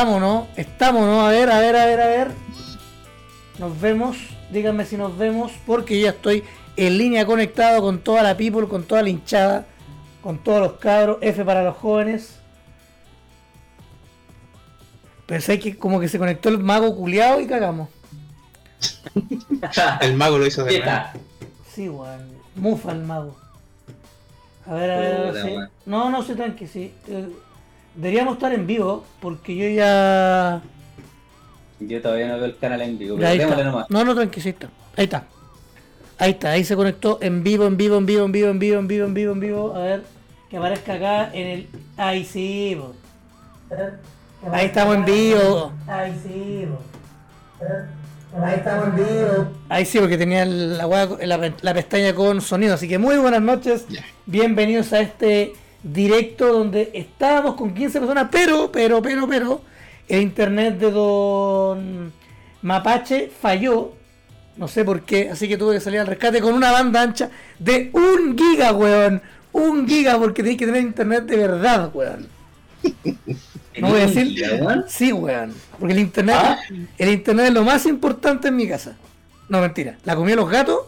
¿Estamos no? ¿Estamos no? A ver, a ver, a ver, a ver. Nos vemos. Díganme si nos vemos. Porque ya estoy en línea conectado con toda la people, con toda la hinchada, con todos los cabros. F para los jóvenes. Pensé que como que se conectó el mago culiado y cagamos. el mago lo hizo de Fiesta. Sí, weón. Mufa el mago. A ver, a ver, a ver, sí. No, no sé tranqui, sí. Eh, Deberíamos estar en vivo porque yo ya. Yo todavía no veo el canal en vivo, pero ahí démosle está. nomás. No, no, tranqui, sí está. Ahí está. Ahí está, ahí se conectó en vivo, en vivo, en vivo, en vivo, en vivo, en vivo, en vivo, en vivo. A ver, que aparezca acá en el. Ahí sí, bo. Ahí estamos en vivo. Ahí sí, bo. Ahí estamos en vivo. Ahí sí, porque tenía la, hueá- la, la pestaña con sonido. Así que muy buenas noches. Bienvenidos a este directo donde estábamos con 15 personas, pero, pero, pero, pero, el internet de don Mapache falló. No sé por qué, así que tuve que salir al rescate con una banda ancha de un giga, weón. Un giga, porque tenéis que tener internet de verdad, weón. No voy a decir. Sí, weón. Porque el internet, Ah. el internet es lo más importante en mi casa. No, mentira. La comida de los gatos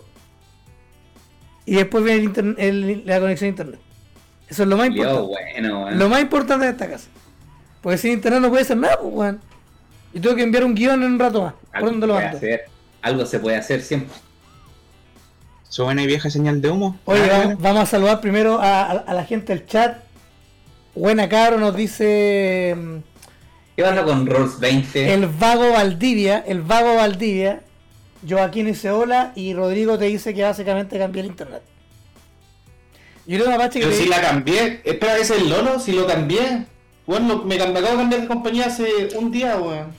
y después viene el- la conexión a internet. Eso es lo más importante. bueno. Lo más importante de esta casa. Porque sin internet no puede hacer nada, pues, weón. Yo tengo que enviar un guion en un rato más. ¿Por Algo dónde se lo puede mando? hacer. Algo se puede hacer siempre. Su buena y vieja señal de humo. Oye, Ah, vamos, vamos a saludar primero a, a- a la gente del chat. Buena caro nos dice mm, ¿Qué pasa con Rolls 20? el vago Valdivia, el vago Valdivia. Joaquín dice hola y Rodrigo te dice que básicamente cambié el internet. Yo creo que Pero si la cambié. Espera, ¿ese es el Lolo? Si lo cambié. Bueno, me, acabo de cambiar de compañía hace un día, weón.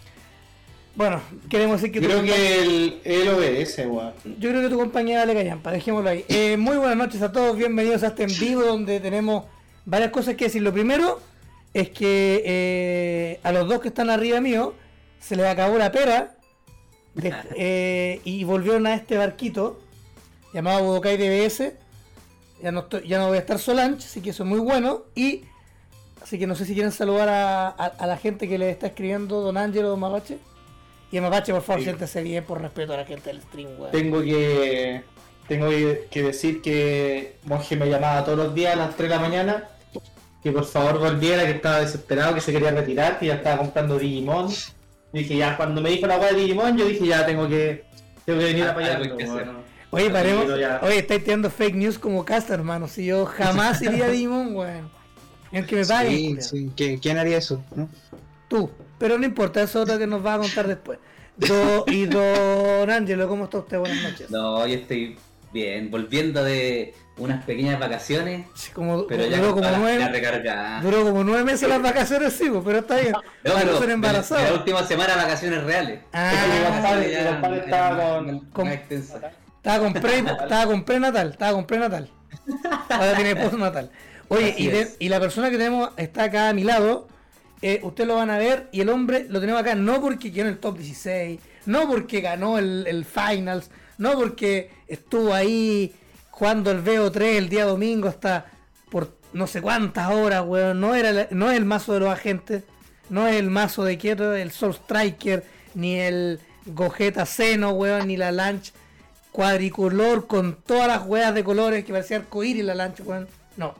Bueno, queremos decir que Creo que el, el OBS, weón. Yo creo que tu compañía le callan, dejémoslo ahí. Eh, muy buenas noches a todos, bienvenidos a este en vivo donde tenemos varias cosas que decir. Lo primero es que eh, a los dos que están arriba mío se les acabó la pera de- eh, y volvieron a este barquito llamado Budokai DBS. Ya no, estoy- ya no voy a estar Solange, así que eso es muy bueno. Y así que no sé si quieren saludar a, a- a la gente que le está escribiendo Don Ángelo, Don Mapache. Y Mapache, por favor, Sí. siéntese bien por respeto a la gente del stream, weón. Tengo que. Tengo que decir que Monje me llamaba todos los días a las 3 de la mañana. Que por favor volviera, que estaba desesperado, que se quería retirar, que ya estaba comprando Digimon. Y dije, ya, cuando me dijo la weá de Digimon, yo dije, ya tengo que. Tengo que venir a Algo hay que. Oye, paremos. Oye, estáis tirando fake news como cast, hermano. Si yo jamás iría a Digimon, weón. Ni aunque me paguen. Sí, sí. ¿Qui- ¿Quién haría eso? no? Tú. Pero no importa, eso es otro que nos va a contar después. Do- y don Ángelo, ¿cómo está usted? Buenas noches. No, yo estoy bien. Volviendo de unas pequeñas vacaciones. Sí, como, Pero ya duró, con como la- la nueve, recargada. duró como nueve meses las vacaciones, sí, pues, pero está bien. No, pero no ser de- embarazado. de la última semana vacaciones reales. Ah, mi compadre eran estaba con- con- extensas. Estaba con, pre, estaba con prenatal, estaba con prenatal. Ahora tiene postnatal. Oye, y, de- y la persona que tenemos está acá a mi lado. eh, ustedes lo van a ver y el hombre lo tenemos acá no porque quedó en el top 16, no porque ganó el, el finals, no porque estuvo ahí jugando el VO3 el día domingo hasta por no sé cuántas horas, weón. No, era la- no es el mazo de los agentes, no es el mazo de quiero, el Soul Striker, ni el Gogeta Seno, weón, ni la Lunch cuadricolor con todas las weas de colores que parecía arcoíris la lancha, weón. No.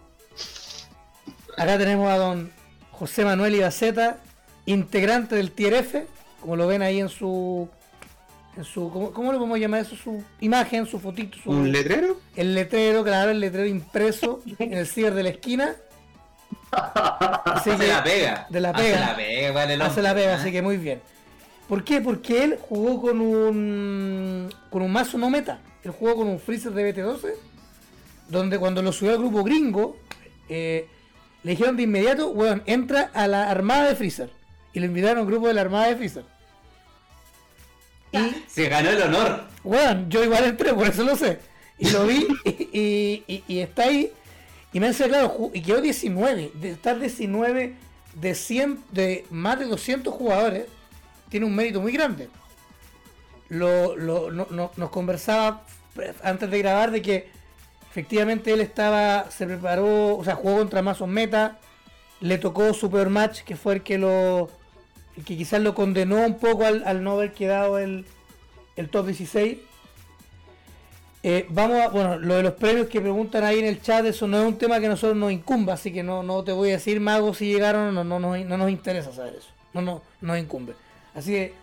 Acá tenemos a don José Manuel Ibaceta, integrante del Tier F, como lo ven ahí en su. En su ¿cómo, cómo lo podemos llamar eso? Su imagen, su fotito, su, ¿Un letrero? el letrero, claro, el letrero impreso en el ciber de la esquina. Así Hace que- la pega. de la Hace pega. la pega, vale, Hace la pega, ¿ah? así que muy bien. ¿Por qué? Porque él jugó con un con un mazo no meta. Él jugó con un freezer de BT12, donde cuando lo subió al grupo gringo, eh, le dijeron de inmediato, weón, entra a la armada de freezer. Y lo invitaron al grupo de la armada de freezer. Y, Se ganó el honor. weón, yo igual entré, por eso lo sé. Y lo vi y, y- y- y está ahí. Y me hace claro, y quedó 19. De estar 19 de 100, de más de 200 jugadores, tiene un mérito muy grande. Lo, lo- no- no- nos conversaba antes de grabar de que efectivamente él estaba, se preparó, o sea, jugó contra mazos meta, le tocó su peor match, que fue el que lo, que quizás lo condenó un poco al, al no haber quedado el, el top 16. Eh, vamos a, bueno, lo de los premios que preguntan ahí en el chat, eso no es un tema que nosotros nos incumba, así que no, no te voy a decir, Mago, si llegaron no, no, no, no nos interesa saber eso. No, no, nos incumbe. Así que,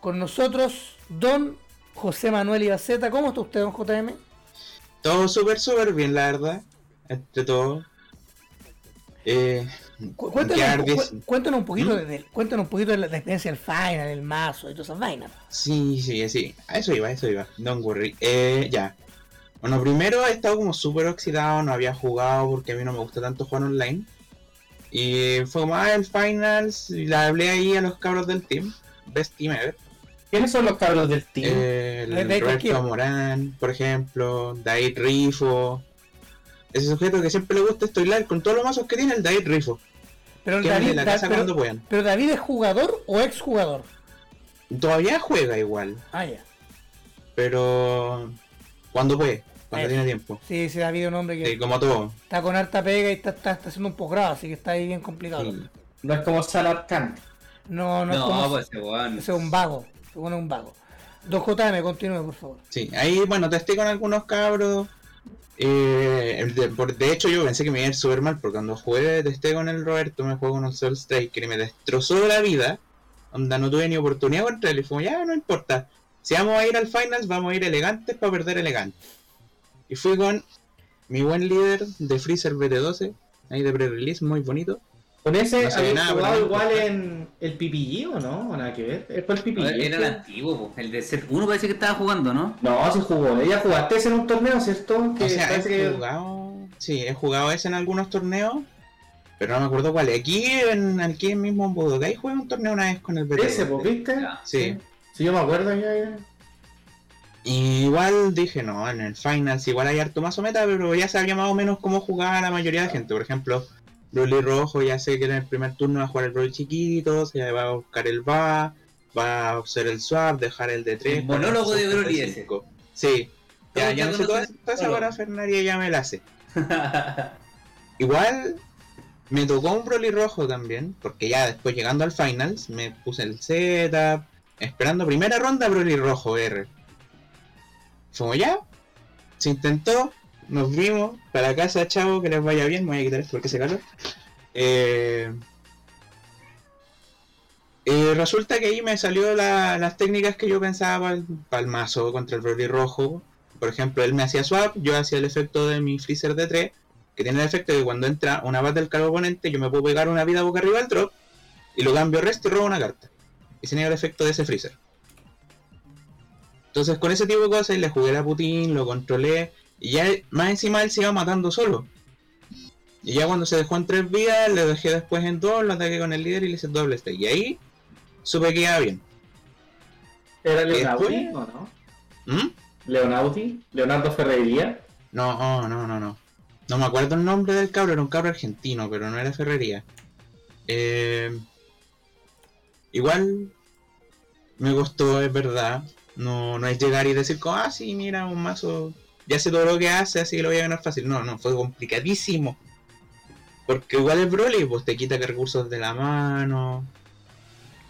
con nosotros, don José Manuel Ibaceta, ¿cómo está usted, don JM? Todo súper, súper bien, la verdad. Entre todo. Eh, Cu- Cuéntanos, cu- cuéntanos un poquito, ¿Mm? de, cuéntanos un poquito de la, la experiencia del final, el mazo y todas esas vainas. Sí, sí, sí. A eso iba, a eso iba. Don't worry. Eh, ya. Bueno, primero he estado como súper oxidado, no había jugado porque a mí no me gusta tanto jugar online. Y fue como, ah, el finals, y la hablé ahí a los cabros del team. Best team ever. ¿Quiénes son los cabros del team? Eh, el De- de Roberto. Morán, por ejemplo, David Rifo. Ese sujeto que siempre le gusta estoilar con todos los mazos que tiene, el David Rifo. Pero el David, la Da- casa pero, puedan. pero David es jugador o ex jugador. Todavía juega igual, Ah, ya. pero cuando puede, cuando tiene tiempo. Sí, sí, David es un hombre que Sí, como todo. está con harta pega y está, está, está haciendo un posgrado, así que está ahí bien complicado. Sí. No es como Salar Khan. No, no, es No, como. pues ese weón. Ese es un vago. Ese bueno es un vago. Don JM, continúe, por favor. Sí, ahí, bueno, testé con algunos cabros. Eh, de, por- de hecho, yo pensé que me iba a ir súper mal, porque cuando jugué, testé con el Roberto, me juego con un Soul Striker y me destrozó la vida. Onda, no tuve ni oportunidad contra él. Y fue, ya, no importa. Si vamos a ir al Finals, vamos a ir elegantes para perder elegantes. Y fui con mi buen líder de Freezer BT12, ahí de pre-release, muy bonito. Con ese No había nada, jugado pero- igual en el PPG o no? ¿O nada que ver? ¿Es por el PPG? Era el antiguo, po. el de set 1 parece que estaba jugando, ¿no? No, sí jugó. Ella jugaste ese en un torneo, ¿cierto? Que O sea, he que- jugado. Sí, he jugado ese en algunos torneos. Pero no me acuerdo cuál. Aquí en aquí mismo en Budokai jugué un torneo una vez con el BT. Ese, pues, ¿viste? Sí. Sí, yo me acuerdo ya. ya. Y igual dije, no, en el Finals igual hay harto más o meta, pero ya sabía más o menos cómo jugaba la mayoría de gente. Por ejemplo, Broly Rojo ya sé que en el primer turno va a jugar el Broly chiquito, se va a buscar el va, va a hacer el swap, dejar el de 3. El monólogo de Broly ese. Sí. Ya, ya no sé toda, esa parafernalia ya me la sé. Igual me tocó un Broly rojo también, porque ya después llegando al finals me puse el setup, esperando primera ronda Broly rojo R. Como ya, se intentó, nos vimos, para casa chavo, que les vaya bien, me voy a quitar esto porque se calor. Eh, eh, resulta que ahí me salió la- las técnicas que yo pensaba para el mazo contra el Broly rojo. Por ejemplo, él me hacía swap, yo hacía el efecto de mi freezer de 3, que tiene el efecto de que cuando entra una del cargo oponente, yo me puedo pegar una vida boca arriba al drop, y lo cambio resto y robo una carta. Y se niega el efecto de ese freezer. Entonces con ese tipo de cosas le jugué a Putin, lo controlé, y ya más encima él se iba matando solo. Y ya cuando se dejó en tres vidas, le dejé después en dos, lo ataqué con el líder y le hice doble stack. Y ahí supe que iba bien. ¿Era ¿Y Leonauti o no? ¿Mm? ¿Leonauti? ¿Leonardo Ferrería? No, oh, no, no, no. No me acuerdo el nombre del cabro, era un cabro argentino, pero no era Ferrería. Eh, igual me costó, es verdad. No, no es llegar y decir, como, ah, sí, mira, un mazo, ya sé todo lo que hace, así que lo voy a ganar fácil. No, no, fue complicadísimo. Porque igual es Broly, pues te quita recursos de la mano.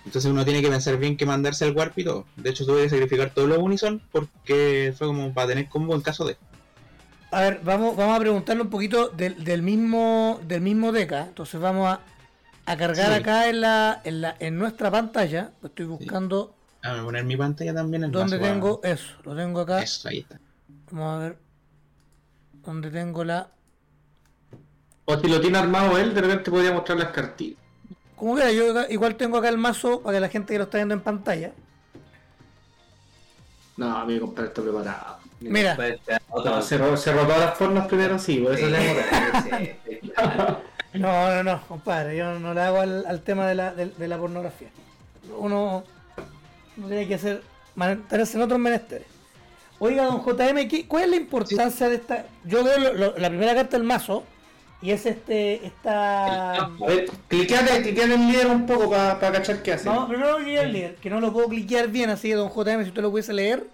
Entonces uno tiene que pensar bien que mandarse al warp y todo. De hecho tuve que sacrificar todos los unison porque fue como para tener combo en caso de... A ver, vamos, vamos a preguntarle un poquito del, del mismo del mismo deca. Entonces vamos a, a cargar Sí. acá en la, en la en nuestra pantalla. Estoy buscando Ah, voy a poner mi pantalla también el dónde tengo eso. Lo tengo acá. Eso, ahí está. Vamos a ver dónde tengo la. O si lo tiene armado él, de repente podría mostrar las cartillas. Como quiera, yo acá- igual tengo acá el mazo para que la gente que lo está viendo en pantalla. No, amigo, compadre, está preparado. Mira. Pues, este, No, se, ro- se robó las formas primero, sí, por eso Sí, le. No, no, no, compadre, yo no le hago al, al tema de la, de, de la pornografía. Uno, uno tiene que hacer, mantenerse en otros menesteres. Oiga, don JM, ¿qué- ¿cuál es la importancia de esta? Yo veo lo- lo- la primera carta del mazo y es este, esta... A ver, cliqueate, cliqueate en líder un poco para cachar qué hace. No, primero que el líder, que no lo puedo cliquear bien, así que don JM, si usted lo pudiese leer.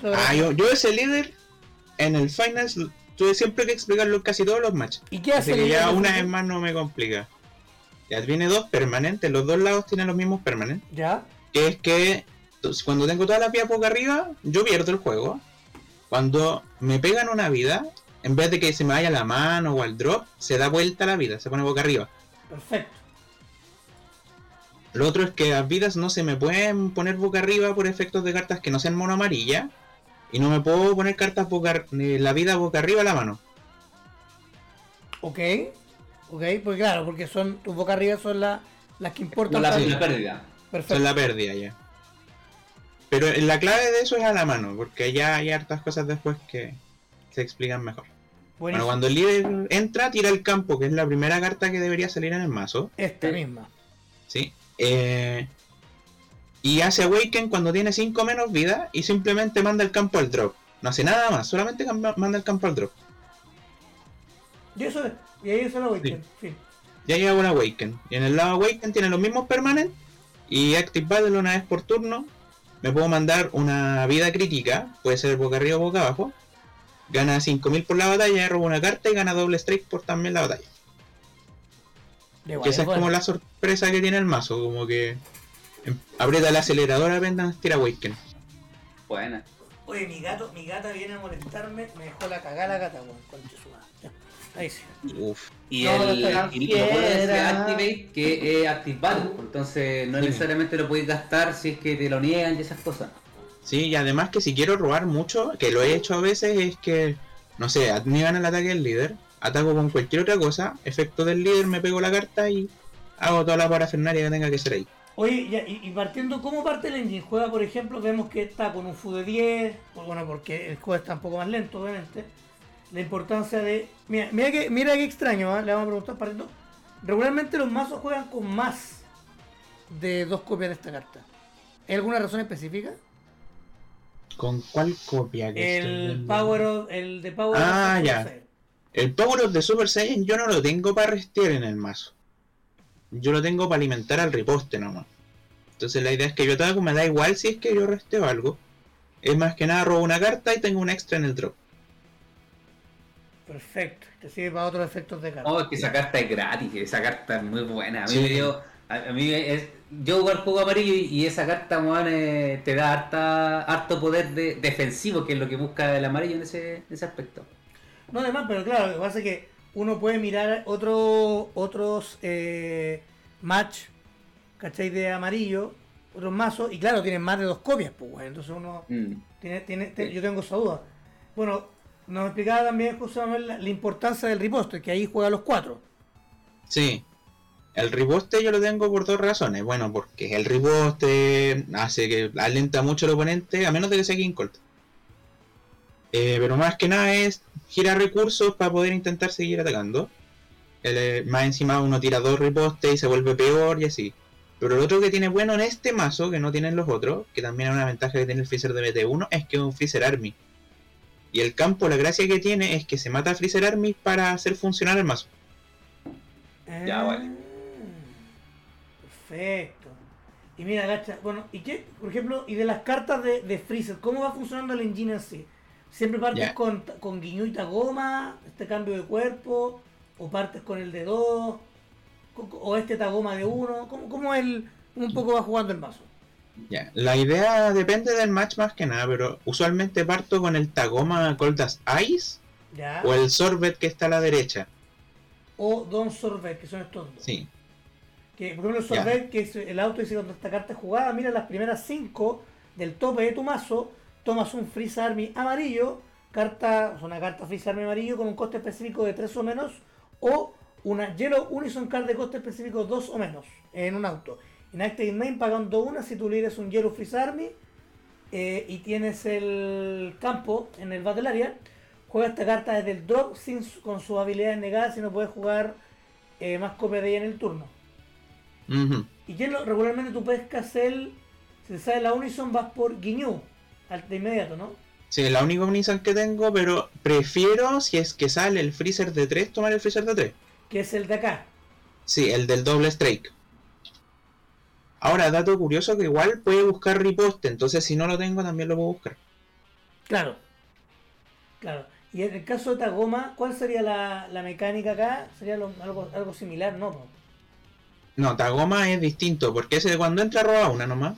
sobre- Ah, yo, yo ese líder en el finals tuve siempre que explicarlo en casi todos los matches. ¿Y qué Así hace el que ya una vez más no me complica. Ya viene dos permanentes, los dos lados tienen los mismos permanentes. ¿Ya? Que es que entonces, cuando tengo toda la vida boca arriba, yo pierdo el juego. Cuando me pegan una vida, en vez de que se me vaya la mano o al drop, se da vuelta la vida, se pone boca arriba. Perfecto. Lo otro es que las vidas no se me pueden poner boca arriba por efectos de cartas que no sean mono amarilla. Y no me puedo poner cartas boca, eh, la vida boca arriba a la mano. Ok. Ok, pues claro, porque son tus boca arriba son la- las que importan. No la, la pérdida. Perfecto. Son la pérdida ya. Pero la clave de eso es a la mano, porque ya hay hartas cosas después que se explican mejor. Bueno, cuando el líder entra, tira el campo, que es la primera carta que debería salir en el mazo. Esta misma. ¿sí? Eh, y hace Awaken cuando tiene 5 menos vida y simplemente manda el campo al drop. No hace nada más, solamente manda el campo al drop. Y eso es. Y ahí eso lo voy. Fin. Ya llega un Awaken. Y en el lado Awaken tiene los mismos permanentes. Y Active Battle una vez por turno. Me puedo mandar una vida crítica. Puede ser boca arriba o boca abajo. Gana 5000 por la batalla, roba una carta y gana doble strike por también la batalla. Esa es bueno. como la sorpresa que tiene el mazo. Como que em, aprieta el acelerador apenas tira Awaken. Buena. Oye, mi gato, mi gata viene a molestarme, me dejó la cagada la gata, weón, concha su madre. Ahí sí. Uf. Y No, el y lo bueno ese quiera. Activate que es Active Battle, entonces no Sí. necesariamente lo puedes gastar si es que te lo niegan y esas cosas. Sí, y además que si quiero robar mucho, que lo he hecho a veces, es que, no sé, niegan el ataque del líder, ataco con cualquier otra cosa, efecto del líder, me pego la carta y hago toda la parafernalia que tenga que ser ahí. Oye, ya, y, y partiendo, ¿cómo parte el engine? Juega, por ejemplo, vemos que está con un FU de 10, pues bueno, porque el juego está un poco más lento, obviamente. La importancia de... Mira, mira que, mira qué extraño, ¿ah? le vamos a preguntar partiendo. Regularmente los mazos juegan con más de dos copias de esta carta. ¿Hay alguna razón específica? ¿Con cuál copia? que El? Power of, el de Power Ah, of- ya. El Power of the Super Saiyan yo no lo tengo para restear en el mazo. Yo lo tengo para alimentar al riposte nomás. Entonces la idea es que yo ataco, me da igual si es que yo resteo algo. Es más que nada robo una carta y tengo un extra en el drop. Perfecto, te sirve para otros efectos de carta. Oh, es que esa carta es gratis, esa carta es muy buena. A mí Sí. me dio. A, a mí es, yo juego al juego amarillo y, y esa carta weón, eh, te da harta, harto poder de, defensivo, que es lo que busca el amarillo en ese, en ese aspecto. No, además, pero claro, lo que pasa es que uno puede mirar otro, otros eh, match, ¿cachai? De amarillo, otros mazos, y claro, tienen más de dos copias, pues, bueno, entonces uno Mm. tiene, tiene, te- Sí. yo tengo esa duda. Bueno, nos explicaba también Manuel la, importancia del riposte, que ahí juega los cuatro. Sí. El riposte yo lo tengo por dos razones. Bueno, porque el riposte hace que alenta mucho al oponente, a menos de que sea King Colt. Eh, pero más que nada es girar recursos para poder intentar seguir atacando. El, eh, más encima uno tira dos ripostes y se vuelve peor y así. Pero lo otro que tiene bueno en este mazo, que no tienen los otros, que también es una ventaja que tiene el Freezer de BT1, es que es un Freezer Army. Y el campo, la gracia que tiene es que se mata a Freezer Army para hacer funcionar el mazo. Ya, Ah, vale. Perfecto. Y mira, gacha, bueno, ¿y qué, por ejemplo, y de las cartas de, de Freezer, cómo va funcionando el engine en sí? ¿Siempre partes Ya. con, con Guiño y Tagoma, este cambio de cuerpo? ¿O partes con el de dos? ¿O este Tagoma de uno? ¿Cómo, cómo el, un poco va jugando el mazo? Ya, la idea depende del match más que nada, pero usualmente parto con el Tagoma Cold as Ice ¿Ya? o el Sorbet que está a la derecha. O Don Sorbet, que son estos dos. Sí, Que, por ejemplo, el Ya. Sorbet, que es el auto dice cuando esta carta es jugada, mira las primeras 5 del tope de tu mazo, tomas un Freeze Army amarillo, carta, o una carta Freeze Army amarillo con un coste específico de 3 o menos, o una Yellow Unison Card de coste específico 2 o menos en un auto. En Active Main pagando una si tú líderes un Yellow Freeze Army eh, y tienes el campo en el Battle Area, juega esta carta desde el drop sin con sus habilidades negadas si no puedes jugar eh, más copias de ella en el turno. Y lo- regularmente tú pescas el. Si te sale la Unison, vas por Guiñú. al- De inmediato, ¿no? sí, es la única Unison que tengo, pero prefiero si es que sale el Freezer de 3, tomar el Freezer de 3. Que es el de acá. Sí, el del doble strike. Ahora, dato curioso que igual puede buscar riposte, entonces si no lo tengo también lo puedo buscar. Claro. Claro. Y en el caso de Tagoma, ¿cuál sería la, la mecánica acá? Sería lo- algo, algo similar, ¿no? No, Tagoma es distinto, porque ese de cuando entra roba una nomás,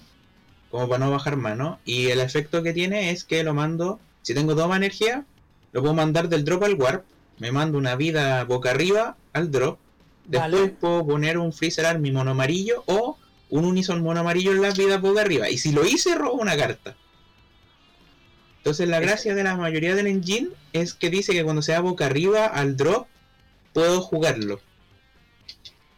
como para no bajar mano, y el efecto que tiene es que lo mando, si tengo toma energía, lo puedo mandar del drop al warp, me mando una vida boca arriba al drop, después Vale. puedo poner un Freezer Army mono amarillo o un Unison mono amarillo en las vidas boca arriba, y si lo hice, robo una carta. Entonces la gracia de la mayoría del engine es que dice que cuando sea boca arriba al drop, puedo jugarlo.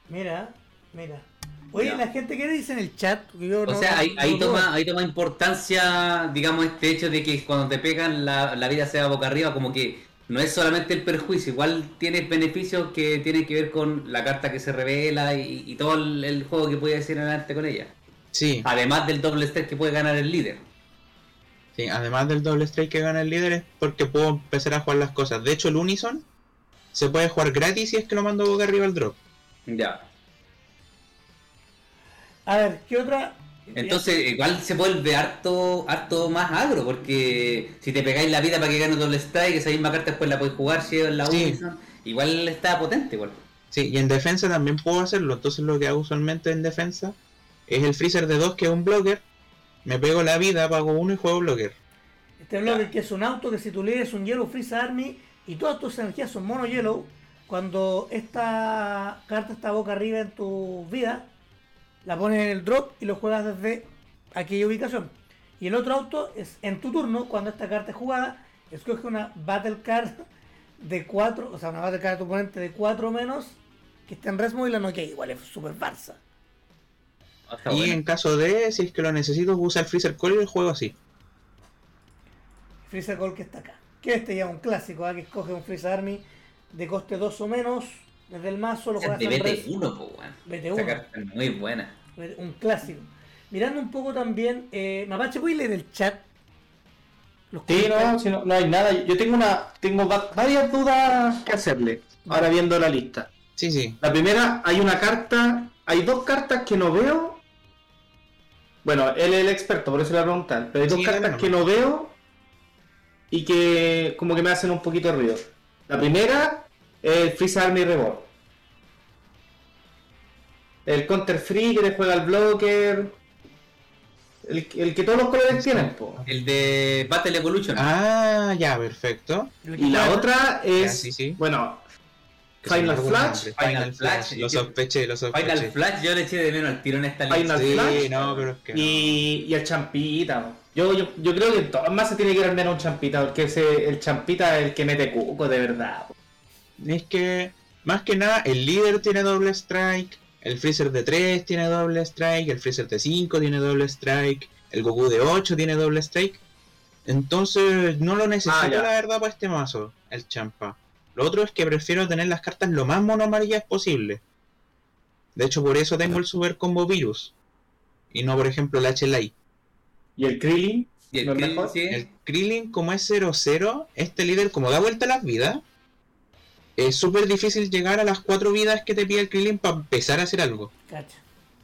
Mira, mira. Oye, la gente, ¿qué dice en el chat? Yo O no- sea, ahí, no ahí toma, ahí toma importancia, digamos, este hecho de que cuando te pegan la, la vida sea boca arriba, como que no es solamente el perjuicio, igual tienes beneficios que tienen que ver con la carta que se revela y, y todo el, el juego que puedes ir adelante con ella. Sí. Además del doble strike que puede ganar el líder. Sí, además del doble strike que gana el líder es porque puedo empezar a jugar las cosas. De hecho, el Unison se puede jugar gratis si es que lo mando boca arriba al drop. Ya. A ver, ¿qué otra? Entonces, igual se vuelve harto, harto más agro, porque si te pegáis la vida para que gane doble strike, esa misma carta después la puedes jugar si es la Sí. Unison, igual está potente igual. Sí, y en defensa también puedo hacerlo. Entonces lo que hago usualmente en defensa es el freezer de 2 que es un blocker. Me pego la vida, pago uno y juego blocker. Este bloque que es un auto que si tú lees un Yellow Freeze Army y todas tus energías son mono yellow, cuando esta carta está boca arriba en tu vida, la pones en el drop y lo juegas desde aquella ubicación. Y el otro auto es en tu turno, cuando esta carta es jugada, escoge una Battle Card de 4, o sea, una Battle Card de tu oponente de 4 menos, que está en Resmo y la noquea. Igual es super Barça. Ah, y bueno. en caso de, si es que lo necesito, usa el freezer call y el juego así. Freezer Call que está acá. Que este ya es un clásico, ¿ah? que escoge un Freezer Army de coste 2 o menos, desde el mazo lo juegas en res, BT1, po, weón. BT1. Esa carta es muy buena. Un clásico. Mirando un poco también, eh, Mapache, ¿puedes leer el chat? Los Sí, no, si no, no hay nada. Yo tengo una, tengo va- varias dudas que hacerle. Ahora viendo la lista. Sí, sí. La primera, hay una carta, hay dos cartas que no veo. Bueno, él es el experto, por eso le voy a preguntar. Pero hay dos Sí, cartas que no veo y que como que me hacen un poquito de ruido. La primera es el Freeze Army Reborn. El Counter Free que te juega el blocker. El, el que todos los colores tienen, po. El de Battle Evolution. Ah, ya, perfecto. Y la otra es, Ya, sí, sí. bueno, Final Flash. Final Flash. Lo sospeché, lo sospeché. Final Flash yo le eché de menos al tiro en esta lista. Final Sí, Flash. no, pero es que. no. Y, y el champita. po. Yo, yo, yo creo que en todas más se tiene que ir al menos un champita, porque ese, el champita es el que mete cuco de verdad. po. Es que, más que nada, el líder tiene doble strike, el freezer de 3 tiene doble strike, el freezer de 5 tiene doble strike, el Goku de 8 tiene doble strike. Entonces, no lo necesito, Ah, la verdad, para este mazo, el champa. Lo otro es que prefiero tener las cartas lo más mono amarillas posible. De hecho, por eso tengo el super combo virus. Y no, por ejemplo, el HLI. Y el Krillin, Y el ¿No es Krillin, mejor? sí. El Krillin, como es 0-0, este líder, como da vuelta a las vidas, es súper difícil llegar a las 4 vidas que te pide el Krillin para empezar a hacer algo. Cacha.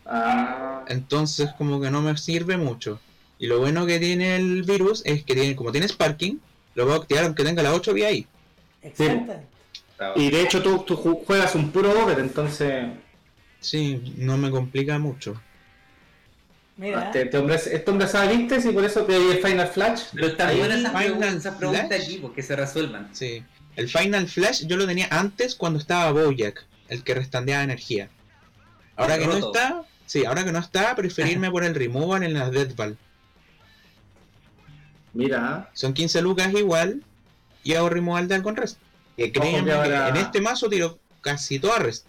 ah, Entonces, como que no me sirve mucho. Y lo bueno que tiene el virus es que tiene, como tiene Sparking, lo puedo activar aunque tenga las 8 vidas ahí. Exactamente. y de hecho tú, tú ju- juegas un puro over, entonces Sí, no me complica mucho. Mira, este, este hombre, este hombre sabe vistes y por eso te el Final Flash. Pero esas Final preguntas, esas preguntas Flash. aquí, porque se resuelvan. Sí. El Final Flash yo lo tenía antes cuando estaba Bojack, el que restandeaba energía. Ahora El que no está, sí, ahora que no está, preferirme por el removal en las Deathball. Mira, Son 15 lucas igual y hago removal de algo rest. Que créanme que ahora- en este mazo tiro casi toda rest.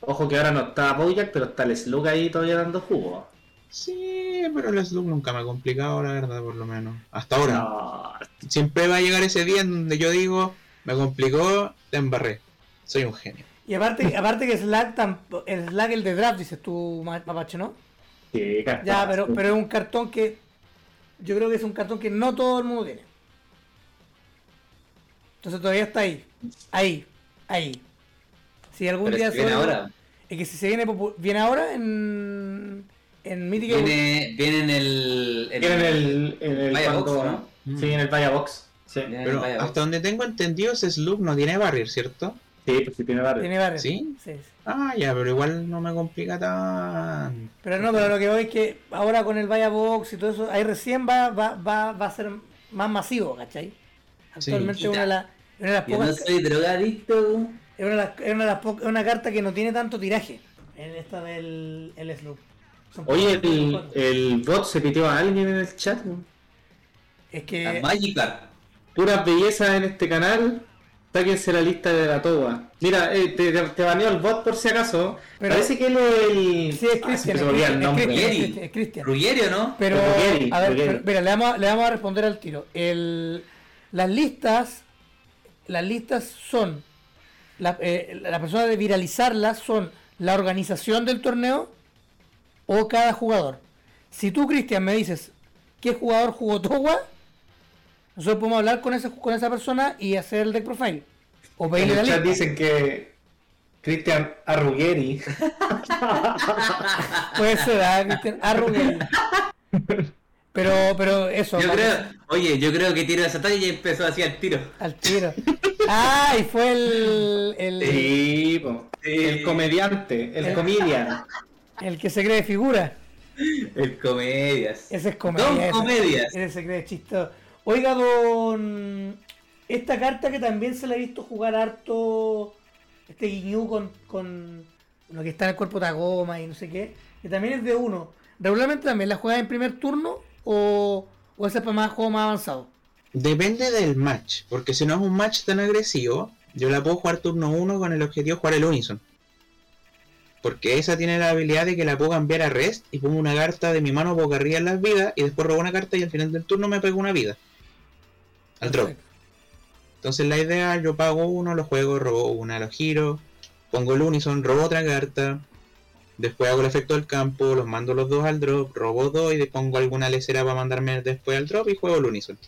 ojo que ahora no está Bojack, pero está el Slug ahí todavía dando jugo. Sí, pero el Slug nunca me ha complicado, la verdad, por lo menos. Hasta ahora. No, Siempre va a llegar ese día en donde yo digo, me complicó, te embarré. Soy un genio. y aparte, aparte que Slack, el Slack el de draft, dices tú, Ma- Mapache, ¿no? qué Ya, pero, pero es un cartón que yo creo que es un cartón que no todo el mundo tiene. Entonces todavía está ahí, ahí, ahí. Si algún Pero día si viene ahora. Es que si se viene viene ahora en en Mythic Viene, viene en el. Viene en el, en el Vaya cuando- Box, ¿no? Sí, en el Vaya Box. Sí. Pero hasta donde tengo entendido, ese Slug no tiene barrier, ¿cierto? Sí, pues sí tiene varios. Tiene varios. ¿Sí? sí. Ah, ya, pero igual no me complica tan. Pero no, pero lo que voy es que ahora con el Vaya Box y todo eso, ahí recién va, va, va, va a ser más masivo, ¿cachai? Sí. Actualmente es una de, las- una de las Yo no pocas. soy drogadicto. Es una, de las- es una, de las po- es una carta que no tiene tanto tiraje en esta del el Sloop. Son Oye, el, el bot se pitió a alguien en el chat. ¿no? Es La que. Magikarp. Puras bellezas en este canal. Sáquense la lista de la toba. Mira, eh, te, te, baneó el bot por si acaso. Pero- Parece que él es el. Sí, es Ah, Cristian. es Cristian. Ruggeri, ¿no? Pero, Ruggeri, a ver, Ruggeri. pero, mira, le vamos, a- le vamos a responder al tiro. El, las listas, las listas son, la, eh, la persona de viralizarlas son la organización del torneo o cada jugador. Si tú, Cristian, me dices qué jugador jugó Towa, nosotros podemos hablar con esa, con esa persona y hacer el deck profile. O En pedirle el chat dicen que Cristian Arrugueri. Puede ser, ah, Cristian Arrugel. Pero, pero eso. Yo creo, oye, yo creo que tiró esa talla y empezó así al tiro. Al tiro. Ah, y fue el, el, Sí, po. el comediante, el comedian. el que se cree figura. El comedias. Ese es comedia. Don ese- comedias. Ese se cree chistoso. Oiga, don. Esta carta que también se le ha visto jugar harto. Este Guiñú con, con lo que está en el cuerpo Tagoma y no sé qué. Que también es de uno. ¿Regularmente también la juegas en primer turno? ¿O, o es para más juego más avanzado? Depende del match, porque si no es un match tan agresivo, yo la puedo jugar turno 1 con el objetivo de jugar el Unison. Porque esa tiene la habilidad de que la puedo cambiar a rest y pongo una carta de mi mano boca arriba en las vidas y después robo una carta y al final del turno me pego una vida. Al drop. Entonces la idea, yo pago uno, lo juego, robo una, lo giro, pongo el Unison, robo otra carta, después hago el efecto del campo, los mando los dos al drop, robo dos y le pongo alguna lecera para mandarme después al drop y juego el Unison.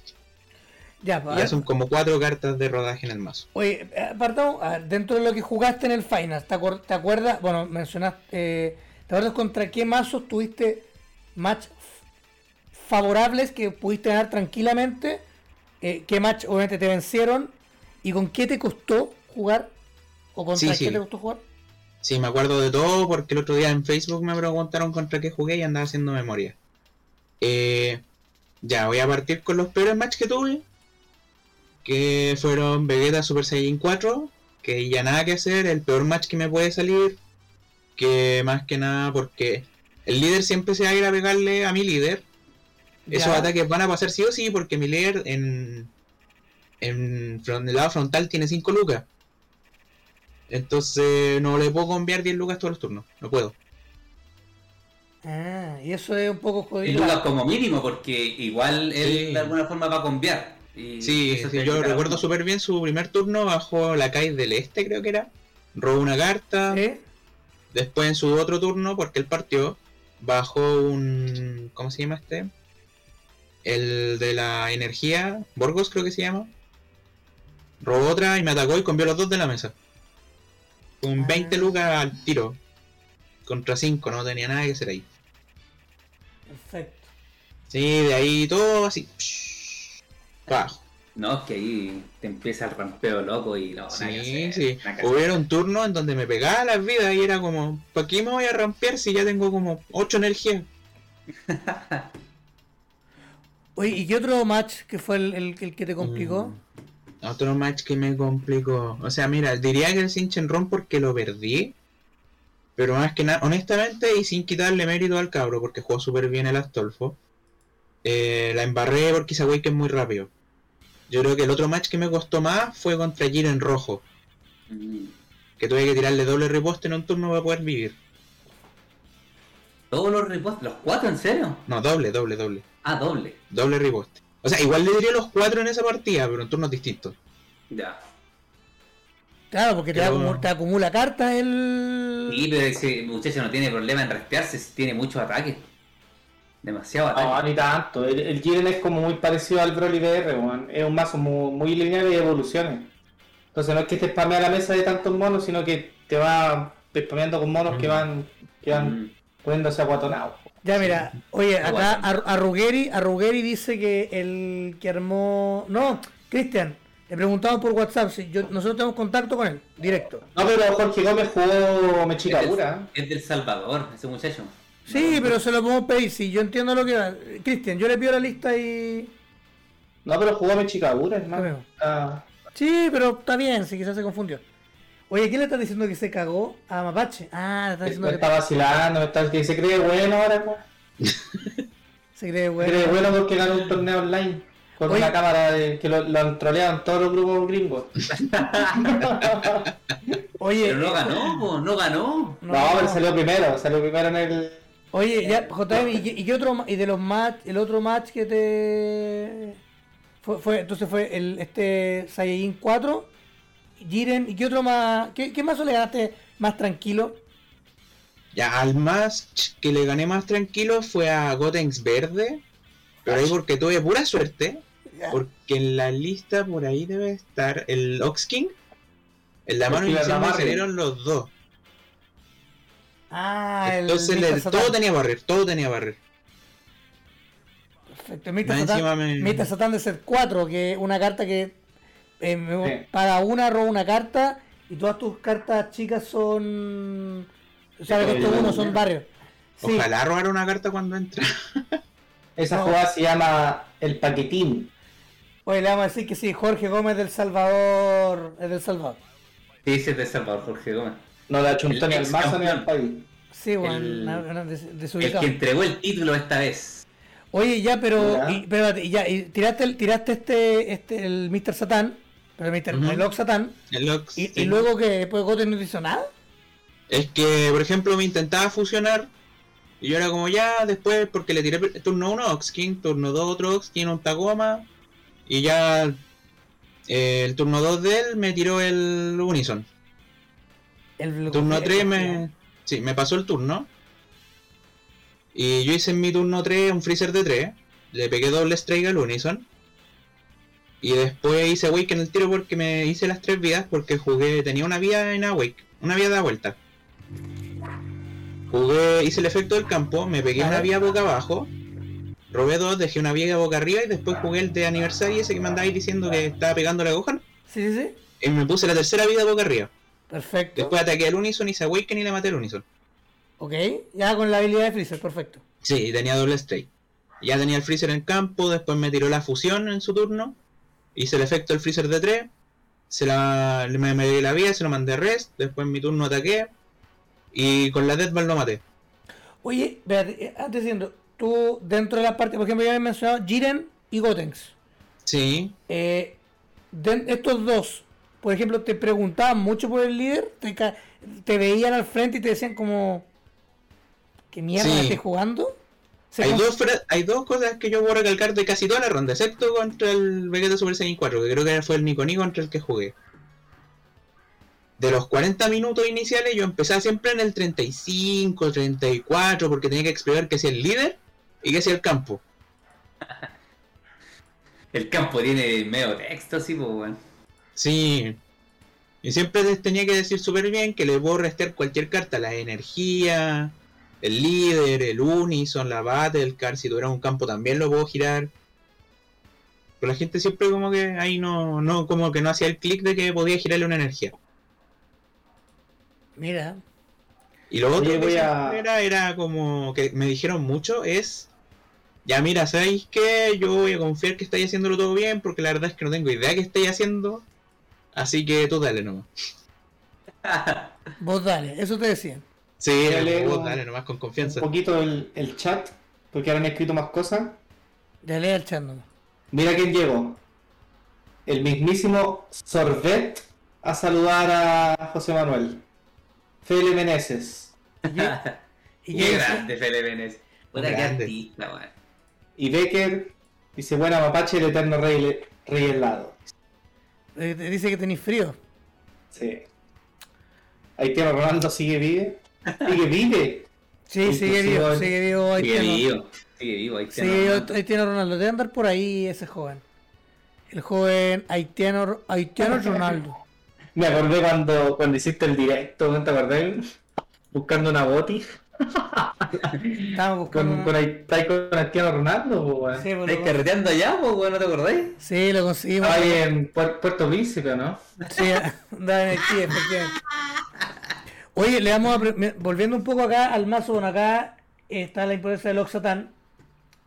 Ya, pues, ya son como cuatro cartas de rodaje en el mazo. Oye, eh, apartamos, dentro de lo que jugaste en el Final, ¿te, acuer- te acuerdas? Bueno, mencionaste, eh, ¿te acuerdas contra qué mazos tuviste match favorables que pudiste ganar tranquilamente? Eh, ¿Qué match obviamente te vencieron? ¿Y con qué te costó jugar? ¿O contra Sí, qué te costó jugar? Sí, me acuerdo de todo porque el otro día en Facebook me preguntaron contra qué jugué y andaba haciendo memoria. Eh, ya, voy a partir con los peores matches que tuve. Que fueron Vegeta Super Saiyan 4. Que ya nada que hacer, el peor match que me puede salir. Que más que nada porque el líder siempre se va a ir a pegarle a mi líder. Esos ataques van a pasar sí o sí porque mi líder en, en, el lado frontal tiene 5 lucas. Entonces no le puedo cambiar 10 lucas todos los turnos. No puedo. Ah, y eso es un poco Y jodido. Lucas como mínimo, porque igual él Sí. de alguna forma va a cambiar. Y Sí, eso sí, tiene yo recuerdo súper bien su primer turno bajo la calle del este, creo que era. Robó una carta. ¿Sí? Después en su otro turno, porque él partió, bajó un. ¿Cómo se llama este? El de la energía, Borgos creo que se llama. Robó otra y me atacó y cambió los dos de la mesa. Con Ah. 20 lucas al tiro. Contra 5, no tenía nada que hacer ahí. Perfecto. Sí, de ahí todo así. Bajo. No, es que ahí te empieza el rampeo loco y que Sí, hacer, sí. hacer. Hubieron turnos en donde me pegaba las vidas y era como, ¿para qué me voy a romper si ya tengo como 8 energías? Oye, ¿y qué otro match que fue el, el- el que te complicó? Mm, Otro match que me complicó. O sea, mira, diría que el Sinchenron porque lo perdí. Pero más que nada, honestamente, y sin quitarle mérito al cabro, porque jugó súper bien el Astolfo. eh, la embarré porque esa wey que es muy rápido. Yo creo que el otro match que me costó más fue contra Jiro en rojo. Mm. Que tuve que tirarle doble riposte en un turno para poder vivir. Todos los reposts, los cuatro, ¿en serio? No, doble, doble, doble. Ah, doble. Doble riposte. O sea, igual le diría los cuatro en esa partida, pero en turnos distintos. Ya. Claro, porque te, Pero- te acumula cartas el... Sí, pero ese muchacho no tiene problema en restearse, tiene muchos ataques. Demasiado No, ataque. ni tanto. El, el Jiren es como muy parecido al Broly BR. Es un mazo muy, muy lineal y evoluciones. Entonces no es que te spamea la mesa de tantos monos, sino que te va spameando con monos que van, que van Mm. Poniéndose aguatonados. Ya, mira, oye, acá Arrugueri, Arrugueri dice que el que armó... No, Cristian, Le preguntamos por WhatsApp si yo, nosotros tenemos contacto con él, directo. No, pero Jorge Gómez jugó Mechicabura. Es del Salvador, ese muchacho. Sí, pero se lo podemos pedir, sí, yo entiendo lo que va. Cristian, yo le pido la lista y... No, pero jugó Mechicabura, hermano. Ah, Sí, pero está bien, si quizás se confundió. Oye, ¿quién le está diciendo que se cagó? A Mapache. Ah, le está me diciendo que vacilando, me está, que se cree bueno ahora, po. se cree Se bueno. cree bueno porque ganó un torneo online. Con Oye. una cámara de, que lo, lo han troleado en todos los grupos gringos. Oye, Pero no eh, ganó, po, no ganó. no, No, pero salió primero, salió primero en el. Oye, ya, JM, ¿y, qué- y qué otro y de los match, el otro match que te fue, fue entonces fue el este Saiyajin 4, Jiren, ¿y qué otro más qué, qué mazo le ganaste más tranquilo? Ya, al más que le gané más tranquilo fue a Gotenks Verde. Pero ahí porque tuve pura suerte. Porque en la lista por ahí debe estar el Ox King. En la El mano inicial me salieron los dos. Ah, el Entonces le- Satan. todo tenía barrer, todo tenía barrer. Perfecto, el Satan, encima me- de ser 4, que es una carta que eh, Sí. paga una, roba una carta y todas tus cartas chicas son sabes que estos uno son barrios. Sí. Ojalá robar una carta cuando entra. Esa No. jugada se llama el paquetín. Oye, le vamos a decir que sí, Jorge Gómez del Salvador, es del Salvador. Sí, sí, es de Salvador, Jorge Gómez. No le achuntó ni al mazo ni al país. Sí, bueno, El- una- una des- El desubicado. que entregó el título esta vez. Oye, ya, pero, y, espérate, y ya, y tiraste, el, tiraste este, este, el Mr. Satan, pero Mr. Ujú. el Ox Satan, El Ox, y, sí. y luego que después Goten no hizo nada. Es que, por ejemplo, me intentaba fusionar. Y yo era como ya después, porque le tiré turno 1 Ox King, turno 2 otro Ox King, un Tagoma. Y ya eh, el turno 2 de él me tiró el Unison. El Turno el- 3 me. Sí, me pasó el turno. Y yo hice en mi turno 3 un freezer de 3. Le pegué doble strike al Unison. Y después hice Wake en el tiro porque me hice las tres vidas porque jugué, tenía una vida en Awake, una vida de vuelta. Jugué, hice el efecto del campo, me pegué una vía boca abajo, robé dos, dejé una vía boca arriba y después jugué el de aniversario ese que me andabais diciendo que estaba pegando la Gohan. Sí, sí, sí. Y me puse la tercera vida boca arriba. Perfecto. Después ataqué al Unison, hice Awaken y le maté al Unison. Ok, ya con la habilidad de Freezer, perfecto. Sí, tenía doble strike. Ya tenía el freezer en campo, después me tiró la fusión en su turno. Hice el efecto del freezer de 3. Se la, me, me di la vía, se lo mandé a rest. Después en mi turno ataqué. Y con la Deathball lo maté. Oye, espérate, eh, antes diciendo, tú dentro de la parte, por ejemplo, ya habías mencionado Jiren y Gotenks. Sí. Eh, de estos dos, por ejemplo, te preguntaban mucho por el líder, te veían al frente y te decían como, ¿qué mierda Sí. estás jugando? Se Hay dos, fra- hay dos cosas que yo voy a recalcar de casi toda la ronda, excepto contra el Vegeta Super Saiyan 4, que creo que fue el Nikoni contra el que jugué. De los 40 minutos iniciales yo empezaba siempre en el 35, 34, porque tenía que explicar que si el líder y que si el campo. El campo tiene medio texto, sí, pues, weón. Sí. Y siempre les tenía que decir súper bien que le puedo restar cualquier carta, la energía, el líder, el unison, la battle card, si tuviera un campo también lo puedo girar. Pero la gente siempre como que ahí no, no, como que no hacía el clic de que podía girarle una energía. Mira, Y lo otro que voy a- era, era como que me dijeron mucho es, ya mira, ¿sabéis qué? Yo voy a confiar que estáis haciéndolo todo bien porque la verdad es que no tengo idea que estáis haciendo. Así que tú dale nomás. vos dale, eso te decían. Sí, vos dale nomás con confianza. Un poquito el, el chat, porque ahora han escrito más cosas. Dale al chat nomás. Mira quién llegó. El mismísimo Sorbet a saludar a José Manuel. Fele Meneses. ¿Y qué, grande, Fele que Grande. artista, weón. Y Becker dice, buena mapache, el eterno rey, rey helado. Eh, dice que tenéis frío. Sí. Haitiano Ronaldo sigue vive. Sigue vive. Sí, sigue vivo, sigue vivo. Sigue Haitiano. vivo. Sigue vivo, ahí está, Sigue vivo Haitiano Ronaldo. Debe andar por ahí ese joven. El joven haitiano, haitiano Ronaldo. Me acordé cuando, cuando hiciste el directo, ¿no te acordás? Buscando una boti. Estábamos buscando. Con, una- con, ahí- ¿Estáis con Cristiano Ronaldo, po, weón? Sí, pues, ¿Estáis carreteando allá, po, weón? ¿No te acordáis? sí, lo conseguimos. Ahí en Puer- Puerto Príncipe, ¿no? Sí, andaba en el pie, efectivamente. Oye, le vamos a. Volviendo un poco acá al mazo, bueno, acá está la impureza del Oxatán.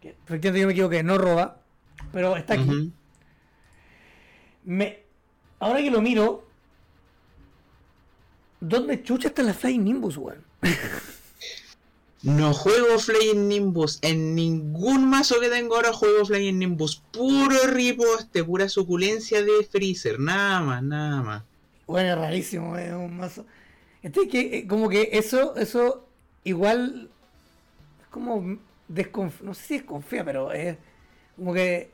Que efectivamente yo me equivoqué, no roba. Pero está aquí. Me, ahora que lo miro, ¿dónde chucha está la Flying Nimbus, weón? No juego Flying Nimbus. En ningún mazo que tengo ahora juego Flying Nimbus. Puro riposte, pura suculencia de Freezer. Nada más, nada más. Bueno, es rarísimo, es un mazo. Este que, eh, como que eso, eso igual es como desconfía, no sé si desconfía, pero es como que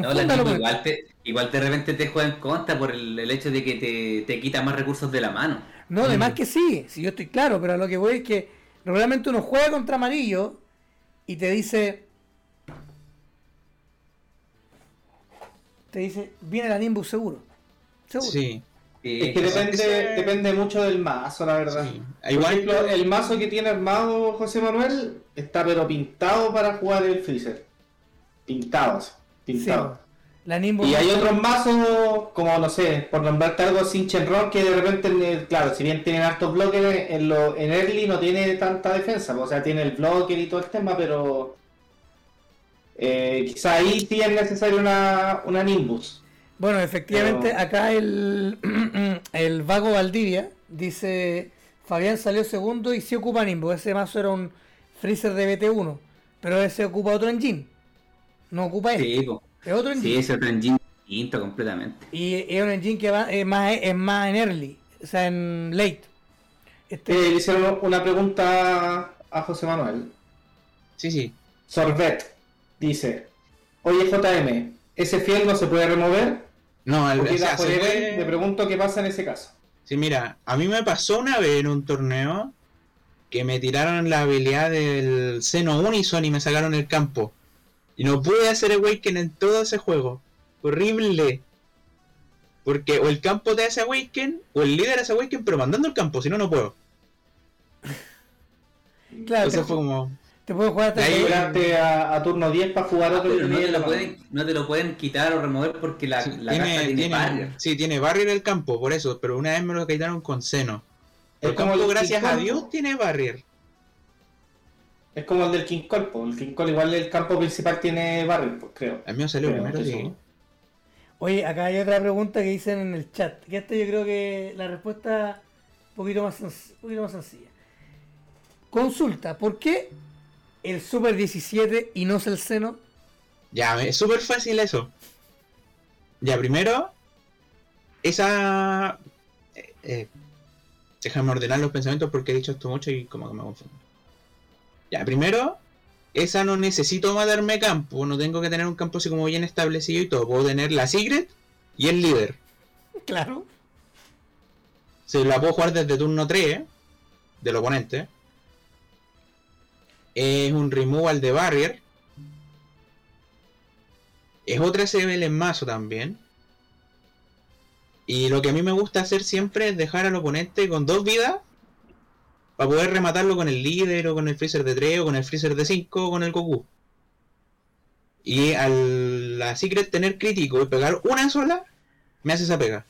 No, la igual, te, igual de repente te juega en contra por el, el hecho de que te, te quita más recursos de la mano. No, además que sí, si yo estoy claro, pero a lo que voy es que regularmente uno juega contra amarillo y te dice. Te dice, viene la Nimbus seguro. Seguro. Sí. Sí, Es que depende, depende mucho del mazo, la verdad. sí. Por Igual ejemplo, el mazo que tiene armado José Manuel está pero pintado para jugar el Freezer. Pintados, Sí, pintados. La Nimbus. Y hay otros mazos, como no sé, por nombrarte algo, sin Shenron, que de repente, eh, claro, si bien tienen altos bloques, en, lo, en early no tiene tanta defensa, o sea, tiene el blocker y todo el tema, pero eh, quizá ahí sí es necesario una, una Nimbus. Bueno, efectivamente, Pero- acá el, el vago Valdivia dice: Fabián salió segundo y sí ocupa Nimbus. Ese mazo era un freezer de BT1, pero ese ocupa otro engine. No ocupa este, Sí, es otro engine. sí, ese otro engine distinto completamente. Y es un engine que va, es, más, es más en early, o sea, en late. Este, Eh, le hicieron una pregunta a José Manuel. Sí, sí. Sorbet dice: Oye, JM, ¿ese fiel no se puede remover? No, al, Porque o sea, la se Forever, puede- me pregunto qué pasa en ese caso. Sí, mira, a mí me pasó una vez en un torneo que me tiraron la habilidad del seno unison y me sacaron el campo. Y no pude hacer Awaken en todo ese juego. Horrible. Porque o el campo te hace Awaken, o el líder hace Awaken, pero mandando el campo, si no, no puedo. claro, te, Entonces fue como. Te puedo jugar hasta ahí- a, a turno 10 para jugar Ah, otro pero no te, lo pueden, no te lo pueden quitar o remover porque la, sí, la carta tiene, tiene- barrier. sí, tiene barrier el campo, por eso, pero una vez me lo quitaron con seno. Es El como campo, gracias a Dios, Kong. tiene barrier. Es como el del King Cole, po. el King Cole igual el campo principal tiene barrel, pues creo. El mío salió Creo, primero, sí. Oye, acá hay otra pregunta que dicen en el chat. Que esta yo creo que la respuesta un poquito más, un poquito más sencilla. Consulta, ¿por qué el Super 17 y no es el seno? Ya, es súper fácil eso. Ya, primero, esa... eh, eh, déjame ordenar los pensamientos porque he dicho esto mucho y como que me confundo. Ya, primero, esa no necesito matarme campo, no tengo que tener un campo así como bien establecido y todo. Puedo tener la Secret y el líder. Claro. Se la puedo jugar desde turno 3 del oponente. Es un removal de barrier. Es otra CBL en mazo también. Y lo que a mí me gusta hacer siempre es dejar al oponente con dos vidas. Para poder rematarlo con el líder o con el freezer de 3 o con el freezer de 5 o con el Goku. Y al la Secret tener crítico y pegar una sola, me hace esa pega.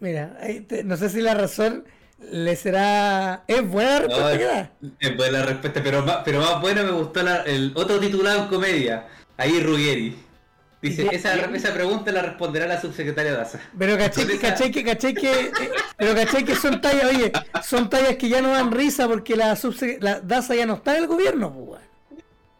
Mira, no sé si la razón le será... ¿Es buena la respuesta No, da? Es buena la respuesta, pero más, pero más buena me gustó la- el otro titulado en comedia, ahí Ruggeri. Dice, esa, esa pregunta la responderá la subsecretaria Daza. Pero caché que, caché que, caché que, eh, pero caché que son tallas, oye, son tallas que ya no dan risa porque la, la DASA ya no está en el gobierno, pues, weón.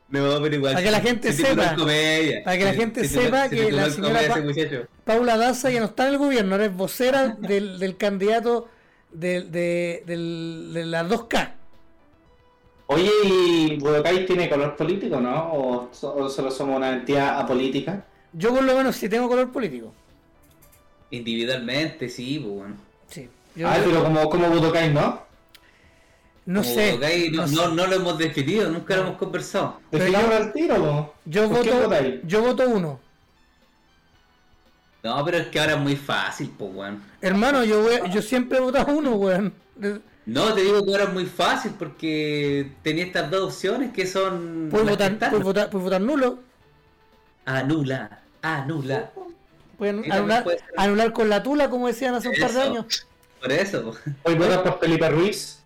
No, pero igual. Para que la gente se sepa. comedia. Para que la Se- gente se sepa se que la señora Pa-. Paula Daza ya no está en el gobierno, ahora es vocera del, del candidato de, de, del- de las 2K. Oye, ¿y Budokai tiene color político, no? ¿O, so- o solo somos una entidad apolítica? Yo por lo menos sí tengo color político. Individualmente, sí, pues bueno. Sí. Yo, ah, pero como, como Budokai, ¿no? no Como sé. Budokai, no, no sé. no, no lo hemos definido, nunca lo hemos conversado. Definamos al tiro, po. Yo yo voto uno. No, pero es que ahora es muy fácil, pues weón. Hermano, yo voy- yo siempre he votado uno, weón. No, te digo que ahora es muy fácil porque tenía estas dos opciones que son. Puedes votar, están. puedes votar, puedes votar nulo. Anula, anula. Pueden anular, anular con la tula, como decían hace un par de años. Por eso. Hoy votas por Felipe Ruiz.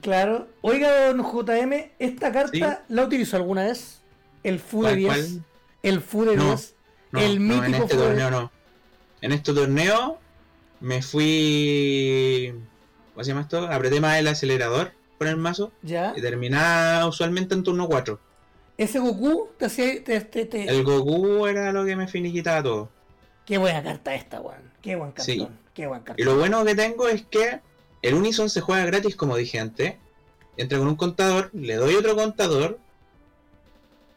Claro. Oiga, don JM, ¿esta carta la utilizó alguna vez? El FU de ¿Cuál, 10. cuál? El FU de No, 10. No, el no, en mítico este FU de torneo no. En este torneo me fui. ¿Cómo se llama esto? Apreté más el acelerador con el mazo Ya. y terminaba usualmente en turno 4. Ese Goku te hacía. Te, te- te- El Goku era lo que me finiquitaba todo. Qué buena carta esta, weón. Qué buen cartón. Sí. Qué buen Y cartón. lo bueno que tengo es que el Unison se juega gratis, como dije antes. Entra con un contador, le doy otro contador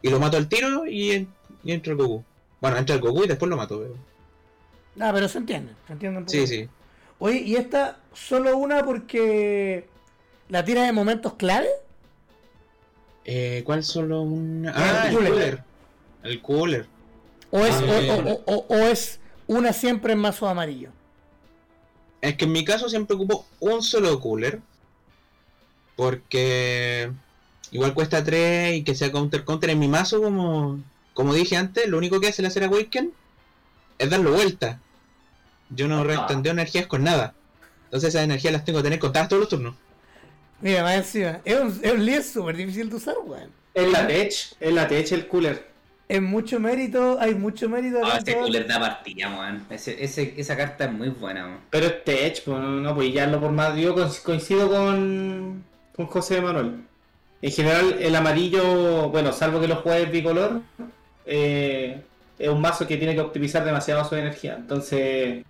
y lo mato al tiro y, en- y entra el Goku. Bueno, entra el Goku y después lo mato. pero- Ah, pero se entiende. Se entiende un poco. Sí, sí. Oye, ¿y esta solo una porque la tira de momentos clave? Eh, ¿Cuál solo un.? El Ah, el cooler. cooler. El cooler. ¿O es, Ah, o- o- o- o es una siempre en mazo amarillo? Es que en mi caso siempre ocupo un solo cooler. Porque igual cuesta 3 y que sea counter counter en mi mazo, como, como dije antes, lo único que hace el hacer Awaken es darlo vuelta. Yo no reextendeo energías con nada. Entonces esas energías las tengo que tener contadas todos los turnos. Mira, más encima. Es un, es un líder súper difícil de usar, weón. Es la tech, es la tech el cooler. Es mucho mérito, hay mucho mérito. Ah, ese cooler da partida, man. Ese, ese, esa carta es muy buena, man. Pero es tech, pues no, no pues ya lo por más. Yo co- coincido con, con José Manuel. En general, el amarillo, bueno, salvo que lo juegues bicolor, eh, es un mazo que tiene que optimizar demasiado su energía. Entonces,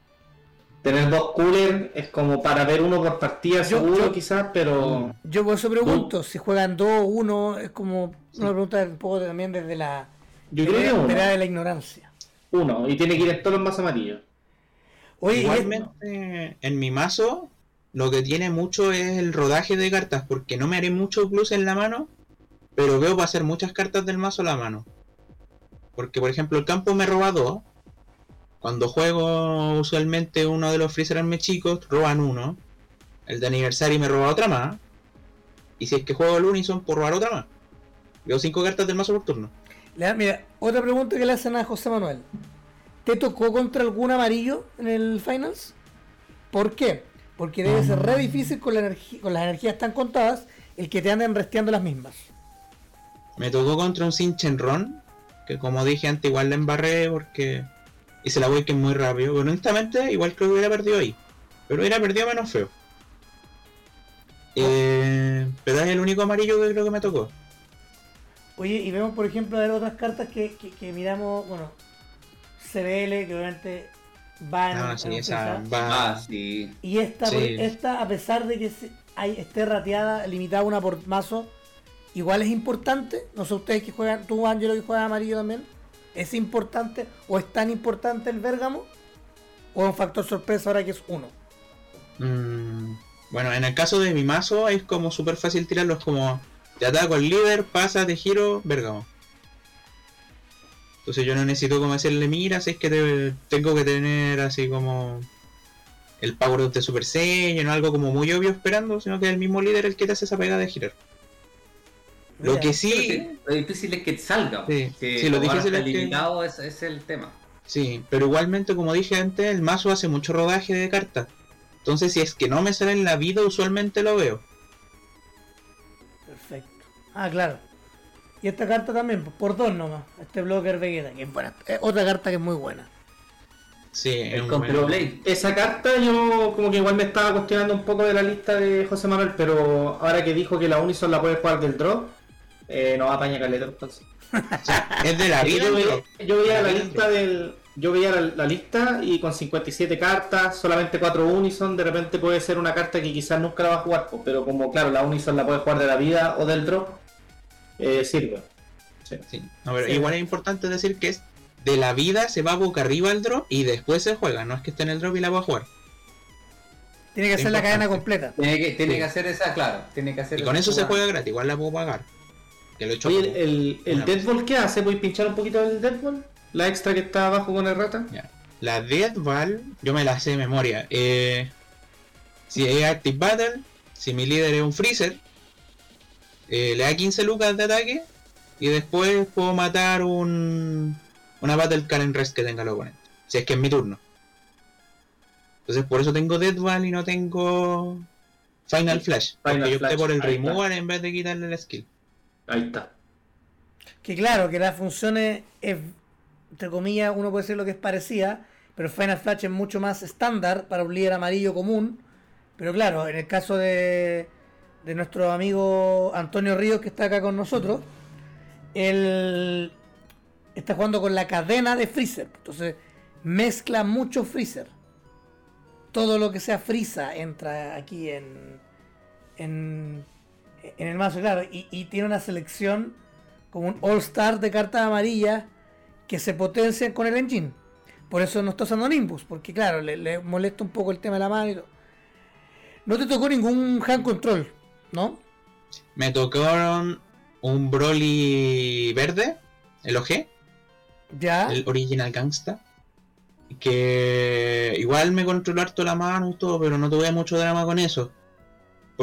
tener dos coolers es como para ver uno por partida, Yo- seguro yo- quizás, pero. Yo por eso pregunto, si juegan dos o uno, es como una pregunta un poco también desde la Yo creo que uno. vereda de la ignorancia. Uno, y tiene que ir en todos los mazos amarillos. Oye, Igualmente, en mi mazo, lo que tiene mucho es el rodaje de cartas, porque no me haré mucho plus en la mano, pero veo pasar muchas cartas del mazo a la mano. Porque, por ejemplo, el campo me roba dos. Cuando juego usualmente uno de los Freezer Army chicos, roban uno. El de aniversario me roba otra más. Y si es que juego el Unison, por robar otra más. Veo cinco cartas del mazo por turno. le mira, otra pregunta que le hacen a José Manuel. ¿Te tocó contra algún amarillo en el Finals? ¿Por qué? Porque debe ser re difícil con, la energía, con las energías tan contadas el que te anden resteando las mismas. Me tocó contra un Sinchenron, que como dije antes igual la embarré porque hice la Awaken muy rápido. Pero honestamente igual creo que hubiera perdido ahí. Pero hubiera perdido menos feo. Eh, pero es el único amarillo que creo que me tocó. Oye, y vemos por ejemplo a ver otras cartas que, que- que miramos, bueno, CBL, que obviamente va en, Ah, sí, esa pesar. va. Ah, sí. Y esta, Sí. por- esta, a pesar de que se- hay, esté rateada, limitada una por mazo, igual es importante. No sé ustedes que juegan, tú Angelo que juegas amarillo también, ¿es importante o es tan importante el Bérgamo? ¿O es un factor sorpresa ahora que es uno? Mm, bueno, en el caso de mi mazo es como súper fácil tirarlo. Es como te ataco al líder, pasa, te giro, Bergamo. Entonces yo no necesito como hacerle miras, es que te- tengo que tener así como el power de Super Saiyan o algo como muy obvio esperando, sino que es el mismo líder el que te hace esa pegada de girar. Lo que sí, Pero Lo difícil es que salga. Sí, que sí, lo difícil es que- es el tema. sí, pero igualmente como dije antes, el mazo hace mucho rodaje de cartas. Entonces si es que no me sale en la vida, usualmente lo veo. Perfecto. Ah, claro. Y esta carta también, pues, por dos nomás. Este blocker Vegeta, que es buena. Es otra carta que es muy buena. Sí, El Control Blade. Esa carta yo como que igual me estaba cuestionando un poco de la lista de José Manuel, pero ahora que dijo que la Unison la puede jugar del draw, eh, no va a apañar caleta entonces. Es de la vida. yo, veía, pero- yo veía la lista del. Yo veía la, la lista y con 57 cartas, solamente 4 Unison, de repente puede ser una carta que quizás nunca la va a jugar, pero como claro, la Unison la puede jugar de la vida o del draw, eh, sirve. Sí. Sí, no, pero Sí. igual es importante decir que es de la vida se va boca arriba al drop y después se juega, no es que esté en el drop y la va a jugar. Tiene que Es ser la cadena completa. Tiene que, tiene Sí. que hacer esa, claro. Tiene que hacer Y con eso se juega gratis, igual la puedo pagar. Que lo he hecho Oye, como- el, el Deadball, ¿qué hace? ¿Puedes pinchar un poquito del Deadball? La extra que está abajo con el rata. Ya. La Death Ball, yo me la sé de memoria. Eh, si es Active Battle, si mi líder es un freezer, eh, le da 15 lucas de ataque y después puedo matar un una Battle Karen Rest que tenga el oponente. Si es que es mi turno. Entonces por eso tengo Deathball y no tengo Final Flash. Final porque yo opté por el removal en vez de quitarle la skill. Ahí está. Que claro, que las funciones, es, entre comillas, uno puede decir lo que es parecida, pero Final Flash es mucho más estándar para un líder amarillo común. Pero claro, en el caso de, de nuestro amigo Antonio Ríos, que está acá con nosotros, él está jugando con la cadena de Freezer. Entonces mezcla mucho Freezer. Todo lo que sea Freeza entra aquí en, en, en el mazo, claro. Y, y tiene una selección como un all-star de cartas amarillas que se potencian con el engine. Por eso no está usando Nimbus, porque claro, le, le molesta un poco el tema de la mano y todo. No te tocó ningún hand control, ¿no? Me tocaron un Broly verde, el OG, Ya. el Original Gangsta. Que igual me controló harto la mano y todo, pero no tuve mucho drama con eso.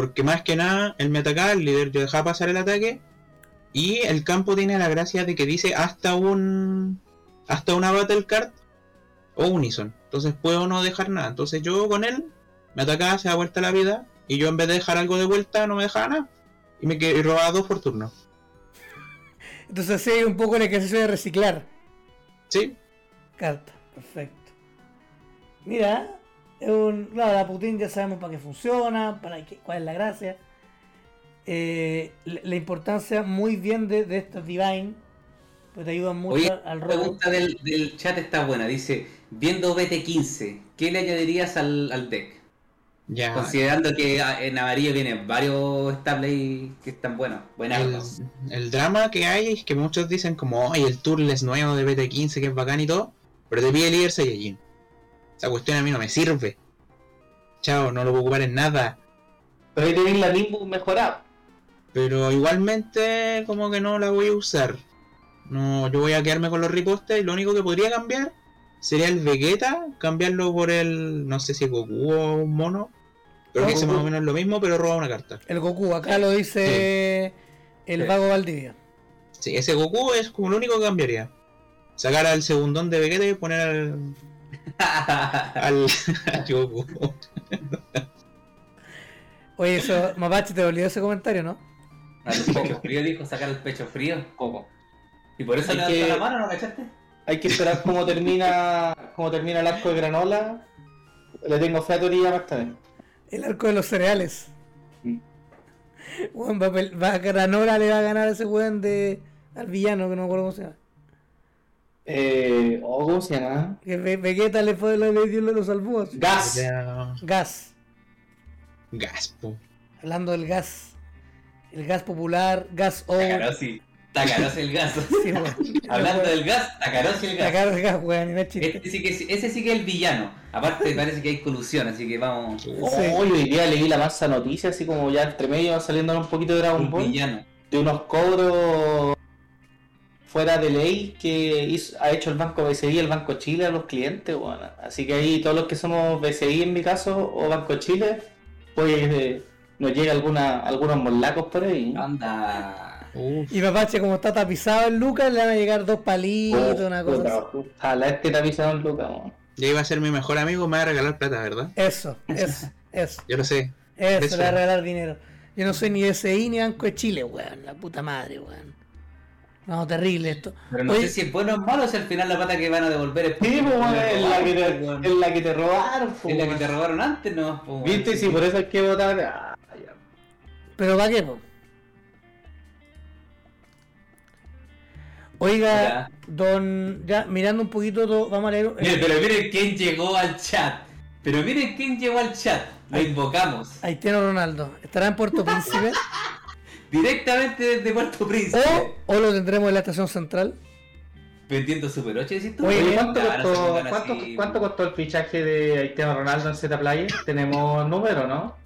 Porque más que nada, él me atacaba, el líder yo dejaba pasar el ataque. Y el campo tiene la gracia de que dice hasta un. hasta una Battle Card o Unison. Entonces puedo no dejar nada. Entonces yo con él me atacaba, se da vuelta la vida. Y yo en vez de dejar algo de vuelta, no me dejaba nada. Y me y robaba dos por turno. Entonces sí, un poco el ejercicio de reciclar Sí, cartas. Perfecto. Mira, un, claro, la Putin ya sabemos para qué funciona, para qué, cuál es la gracia. Eh, la, la importancia muy bien de, de estos Divine, pues te ayudan mucho Oye, al la pregunta del, del chat está buena. Dice, viendo BT15, ¿qué le añadirías al, al deck? ya. Considerando que ah, en amarillo vienen varios stables que están buenos. Buenas. El, el drama que hay es que muchos dicen como, ay, el Turles nuevo de BT15 que es bacán y todo, pero te pide líder Saiyajin. Esa cuestión a mí no me sirve. Chao, no lo puedo ocupar en nada. Pero ahí tenéis la Nimbus mejorada. Pero igualmente como que no la voy a usar. No, yo voy a quedarme con los ripostes y lo único que podría cambiar sería el Vegeta, cambiarlo por el, no sé si Goku o un mono. Pero que ese más o Goku. menos es lo mismo, pero roba una carta. El Goku, acá lo dice el vago Valdivia. Sí, ese Goku es como lo único que cambiaría. Sacar al segundón de Vegeta y poner al, al, Goku. Oye, eso, Mapache, te olvidó ese comentario, ¿no? Al pecho frío dijo, sacar el pecho frío. Poco. Y por eso Hay le que- la mano, ¿no cachaste? Hay que esperar cómo termina cómo termina el arco de granola. Le tengo fe a Toriyama esta vez. El arco de los cereales. Mm. Va, va Granola le va a ganar a ese weón de. al villano, que no me acuerdo cómo se llama. Eh, oh, ¿Cómo se llama? Que Ve- Vegeta le fue le dio los salvó. Gas. Ya, Gas. Gaspo. Hablando del gas. El gas popular, gas O. Tacarosi. Tacarosi el gas. Sí. Hablando del gas, Tacarosi el gas. Sacar el gas, weón, no es chiste. Este sí que, ese sí que es el villano. Aparte parece que hay colusión, así que vamos. Oh, hoy día leí la masa noticia, así como ya entre medio va saliendo un poquito de Dragon Un Ball. villano. de unos cobros fuera de ley que hizo- ha hecho el Banco BCI el Banco Chile a los clientes. Bueno, así que ahí todos los que somos BCI en mi caso o Banco Chile, pues eh, nos llega alguna, algunos molacos por ahí. Anda. Uf. Y Mapache, como está tapizado en Lucas, le van a llegar dos palitos, una cosa Ojalá este tapizado en Lucas. bueno. Ya iba a ser mi mejor amigo, me va a regalar plata, ¿verdad? Eso, eso, eso. Yo lo sé. Eso, Eso. le va a regalar dinero. Yo no soy ni SI ni Banco de Chile, weón. La puta madre, weón. No, terrible esto. Pero no Oye, sé si es bueno o malo, si al final la plata que van a devolver es Sí, pues, bueno, es la que te, weón. es la que te robaron. pues, Es la que bueno. te robaron antes, ¿no? Pues, ¿Viste? Sí, por eso hay que votar. Ah. ¿Pero para qué, po? Oiga, Ya. don. Ya, mirando un poquito, todo, vamos a leer. Miren, pero miren quién llegó al chat. Pero miren quién llegó al chat. Lo invocamos. Haitiano Ronaldo. ¿Estará en Puerto Príncipe? Directamente desde Puerto Príncipe. o, o lo tendremos en la estación central? Vendiendo Super 8, decís tú. Oye, Oye, ¿cuánto, costó, cuánto, así. cuánto costó el fichaje de Haitiano Ronaldo en Z Playa? Tenemos número, ¿no?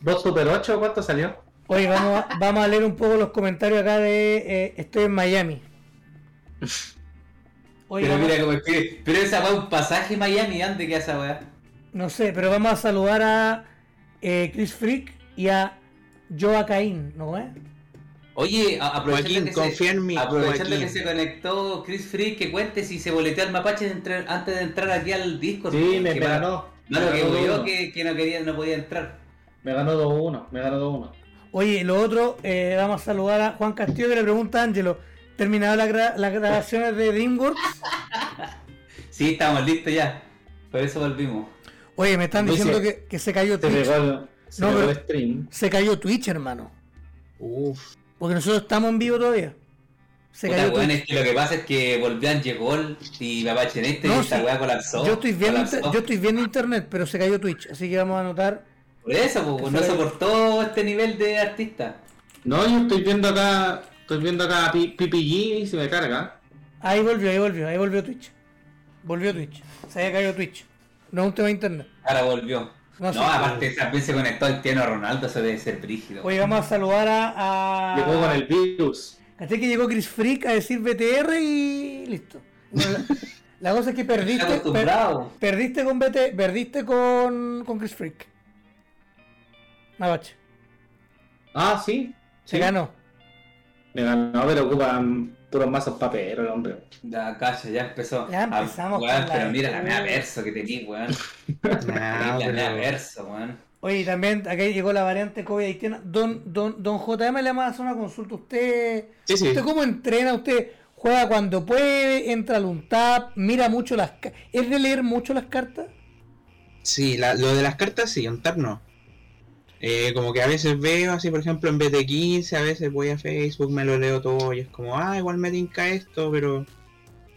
¿Dos Super 8? ¿Cuánto salió? Oye, vamos a, vamos a leer un poco los comentarios acá de eh, Estoy en Miami. Oye, Pero mira cómo escribe. Pero esa va un pasaje Miami, ¿dónde queda esa weá? no sé, pero vamos a saludar a eh, Chris Freak y a Joa Caín, ¿no es? Oye, a- aprovechando, Joaquín, que, se, en mí, aprovechando Joaquín. que se conectó Chris Free, que cuente si se boletea el mapache antes de entrar aquí al Discord. Sí, me, me ganó. Me Malo que ganó huyó 2-1. que, que no quería, no podía entrar. Me ganó 2-1. Me ganó 2-1. Oye, lo otro, eh, vamos a saludar a Juan Castillo que le pregunta a Ángelo, ¿terminado la gra- las grabaciones de DreamWorks? Sí, estamos listos ya. Por eso volvimos. Oye, me están diciendo que, que se cayó Twitch. pegó se No, pegó pero- el stream. Se cayó Twitch, hermano. Uf. Porque nosotros estamos en vivo todavía. Se Puta, cayó weón, Twitch. es que lo que pasa es que volvían llegó y Mapache en este No, y esta sí. weá colapsó. Yo estoy, viendo colapsó. yo estoy viendo internet, pero se cayó Twitch. Así que vamos a anotar. Por eso, pues, no soportó este nivel de artista. No, yo estoy viendo acá. Estoy viendo acá a PPG y se me carga. Ahí volvió, ahí volvió, ahí volvió Twitch. Volvió Twitch. Se había caído Twitch. No es un tema de internet. Ahora volvió. No aparte también se conectó el Tiano Ronaldo, eso debe ser brígido. Oye, vamos a saludar a. a... Llegó con el virus. ¿Cachai que llegó Chris Freak a decir BTR y listo? Bueno, la, la cosa es que perdiste. per- acostumbrado. perdiste con BT, perdiste con, con Chris Freak. Mapache. Ah, sí. Se sí. ganó. Me ganó, pero ocupan puros mazos paperos, el hombre. Ya, calla, ya empezó. Ya empezamos Ah, weón, con la- pero mira la mea verso que tenía, weón. Nah, la mea verso, weón. Oye, y también aquí llegó la variante COVID haitiana. Don, don, don JM le vamos a hacer una consulta. ¿Usted, Sí, sí. ¿Usted cómo entrena? ¿Usted juega cuando puede? ¿Entra al UNTAP? ¿Mira mucho las ca- ¿Es de leer mucho las cartas? Sí, la- lo de las cartas sí, un tap no. Eh, como que a veces veo así, por ejemplo, en BT15, a veces voy a Facebook, me lo leo todo y es como, ah, igual me tinca esto, pero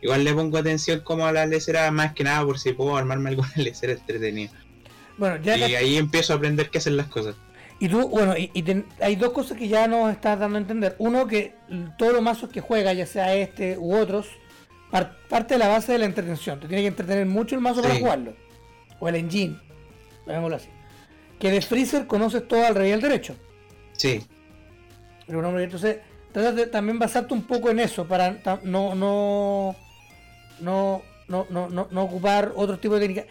igual le pongo atención como a las leceras más que nada por si puedo armarme alguna lecera entretenida. Bueno, ya Y que- ahí empiezo a aprender qué hacen las cosas. Y tú, bueno, y, y ten- hay dos cosas que ya nos estás dando a entender. Uno, que todos los mazos que juega, ya sea este u otros, par- parte de la base de la entretención. Te tiene que entretener mucho el mazo para jugarlo. O el engine, llamémoslo así. Que de Freezer conoces todo al revés y al derecho. Sí, Pero no, entonces, trata de también basarte un poco en eso para no, no, no, no, no, no, no ocupar otro tipo de técnica.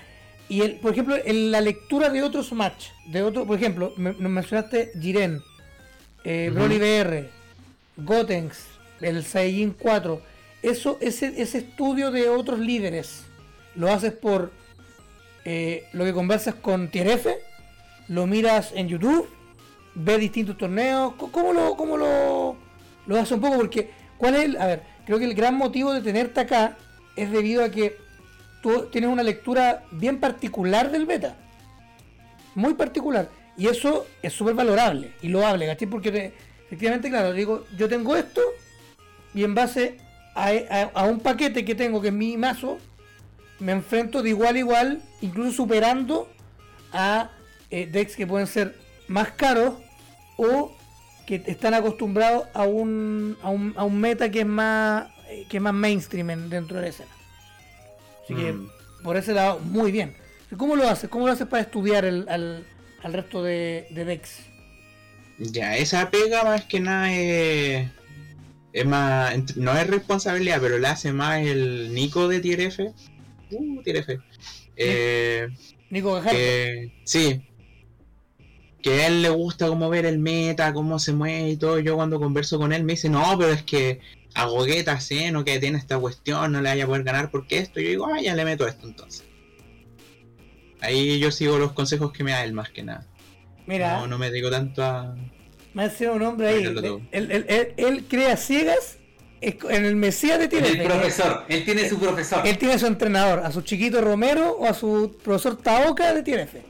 Y el, por ejemplo, en la lectura de otros match, de otro, por ejemplo, me- nos mencionaste Jiren, eh. Broly BR, Gotenks, el Saiyajin 4. Eso, ese, ese estudio de otros líderes, ¿lo haces por eh, lo que conversas con Tier F? ¿Lo miras en YouTube? ¿Ves distintos torneos? ¿Cómo lo, cómo lo, lo haces un poco? Porque, ¿cuál es el...? A ver, creo que el gran motivo de tenerte acá es debido a que tú tienes una lectura bien particular del beta. Muy particular. Y eso es súper valorable y loable, ¿cachai? Porque te- efectivamente, claro, digo, yo tengo esto y en base a, a- a un paquete que tengo, que es mi mazo, me enfrento de igual a igual, incluso superando a eh, decks que pueden ser más caros o que están acostumbrados a un, a un, a un meta que es más eh, que es más mainstream en- dentro de la escena. Así que Mm. por ese lado, muy bien. ¿Cómo lo haces? ¿Cómo lo haces para estudiar el- al, al resto de, de decks? ya, esa pega más que nada es, es más, no es responsabilidad, pero la hace más el Nico de Tier F. Uh, Tier F. Eh, Nico Gajardo. que sí que a él le gusta como ver el meta cómo se mueve y todo yo cuando converso con él me dice no pero es que a Gogueta no que tiene esta cuestión no le vaya a poder ganar porque esto yo digo ah ya le meto esto entonces ahí yo sigo los consejos que me da él más que nada Mira, no no me digo tanto a me ha sido un hombre ahí. Él, él- él- él crea ciegas en el Mesías de Tier El profesor, él tiene su profesor. Él tiene a su entrenador, a su chiquito Romero o a su profesor Taoka de Tier F.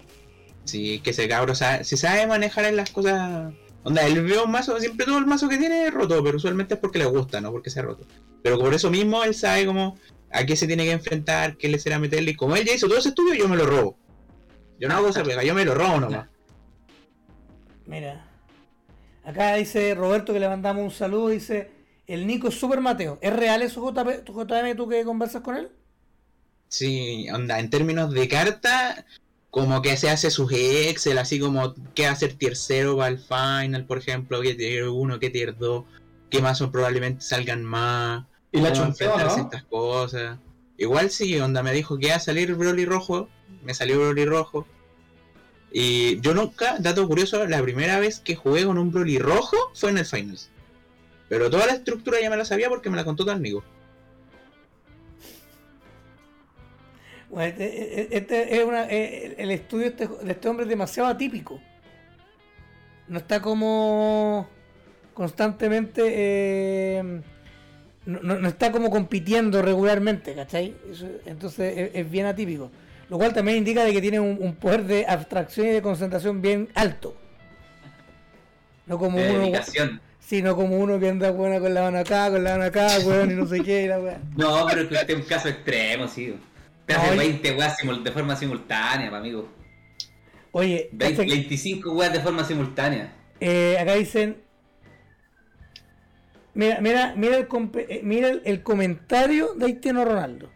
sí que ese cabro sabe, si sabe manejar en las cosas onda él ve un mazo siempre todo el mazo que tiene es roto pero usualmente es porque le gusta no porque se ha roto pero por eso mismo él sabe como a qué se tiene que enfrentar, qué le será meterle. Y como él ya hizo todo ese estudio, yo me lo robo. Yo no hago esa pega, yo me lo robo nomás. Mira. Acá dice Roberto que le mandamos un saludo. Dice: El Nico es super Mateo. ¿Es real eso, JP, JM, tú que conversas con él? Sí, onda, en términos de carta, como que se hace sus Excel, así como qué hacer tier 0 para el final, por ejemplo, qué tier 1, qué tier 2, qué más son probablemente salgan más, Y la a ¿no? estas cosas. Igual sí, onda, me dijo que iba a salir Broly rojo, me salió Broly rojo. Y yo nunca, dato curioso, la primera vez que jugué con un Broly rojo fue en el Finals. Pero toda la estructura ya me la sabía porque me la contó tu amigo. Bueno, este, este es una, eh, el estudio de este, de este hombre es demasiado atípico. No está como constantemente. eh, no, está como compitiendo regularmente, ¿cachai? Entonces es, es bien atípico. Lo cual también indica de que tiene un, un poder de abstracción y de concentración bien alto. No como De uno. dedicación. Sí, no como uno que anda buena con la mano acá, con la mano acá, weón, y no sé qué, y la weá. No, pero es que este es un caso extremo, sí. Te No, hace y- 20 weas simul- de forma simultánea, amigo. Oye, 20 cacha que- 25 weas de forma simultánea. Eh, acá dicen. Mira, mira, mira, el, eh, mira el, el comentario de Haitiano Ronaldo.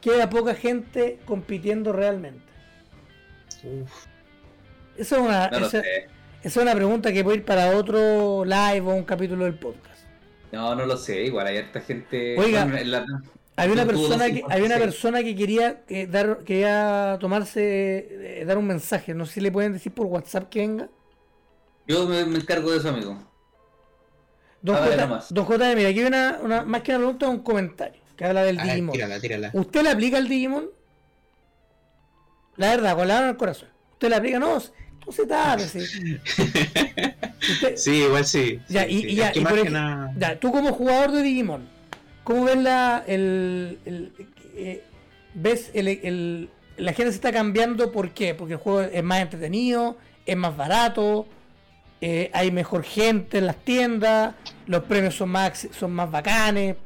Queda poca gente compitiendo realmente. Uf. Esa es una, No esa- es una pregunta que puede ir para otro live o un capítulo del podcast. No, no lo sé. Igual hay harta gente. Oiga, Bueno, en la- Había una persona que, 256. había una persona que quería eh, dar, quería tomarse, eh, dar un mensaje. No sé si le pueden decir por WhatsApp que venga. Yo me, me encargo de eso, amigo. Don ver, J, nomás. don J, mira, aquí hay una, una- más que una pregunta, un comentario que habla del A ver, Digimon. tírala, tírala. ¿Usted le aplica el Digimon? La verdad, con la mano en el corazón. ¿Usted le aplica? No, no se trata, sí. Usted- Sí, igual sí. Ya, sí, y, sí. y ya, y por nada- ya, tú como jugador de Digimon, ¿cómo ves la, el, el- eh, ves el, el- la gente se está cambiando? ¿Por qué? Porque el juego es más entretenido, es más barato, eh, hay mejor gente en las tiendas, los premios son más, son más bacanes,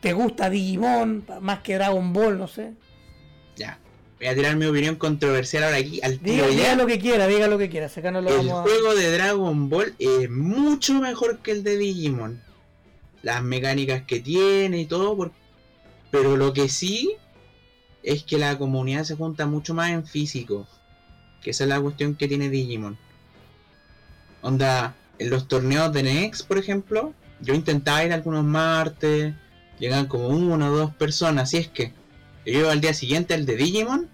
te gusta Digimon más que Dragon Ball, no sé. Ya. Voy a tirar mi opinión controversial ahora aquí al tiro Diga, diga lo que quiera, diga lo que quiera, acá no lo El vamos a... juego de Dragon Ball es mucho mejor que el de Digimon. Las mecánicas que tiene y todo. por- Pero lo que sí es que la comunidad se junta mucho más en físico. Que esa es la cuestión que tiene Digimon. Onda, en los torneos de Next, por ejemplo, yo intentaba ir algunos martes. Llegan como una o dos personas. Así es que yo iba al día siguiente al de Digimon.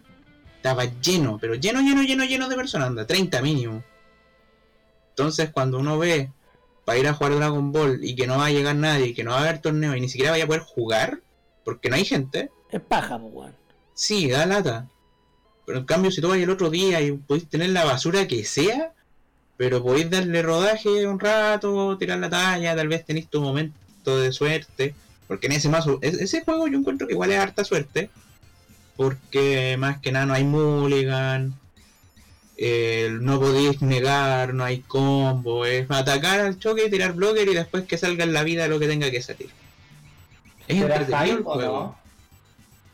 Estaba lleno, pero lleno, lleno, lleno, lleno de personas. Anda, 30 mínimo. Entonces, cuando uno ve para ir a jugar Dragon Ball y que no va a llegar nadie, que no va a haber torneo y ni siquiera vaya a poder jugar, porque no hay gente, Es paja, pues, weón. sí, da lata. Pero en cambio, si tú vas el otro día y podéis tener la basura que sea, pero podéis darle rodaje un rato, tirar la talla, tal vez tenéis tu momento de suerte. Porque en ese mazo, ese juego yo encuentro que igual es harta suerte. Porque más que nada no hay mulligan. Eh, no podéis negar, no hay combo. Es atacar al choque, tirar blocker y después que salga en la vida lo que tenga que salir. Es ¿Será entretenido el hype o juego. no?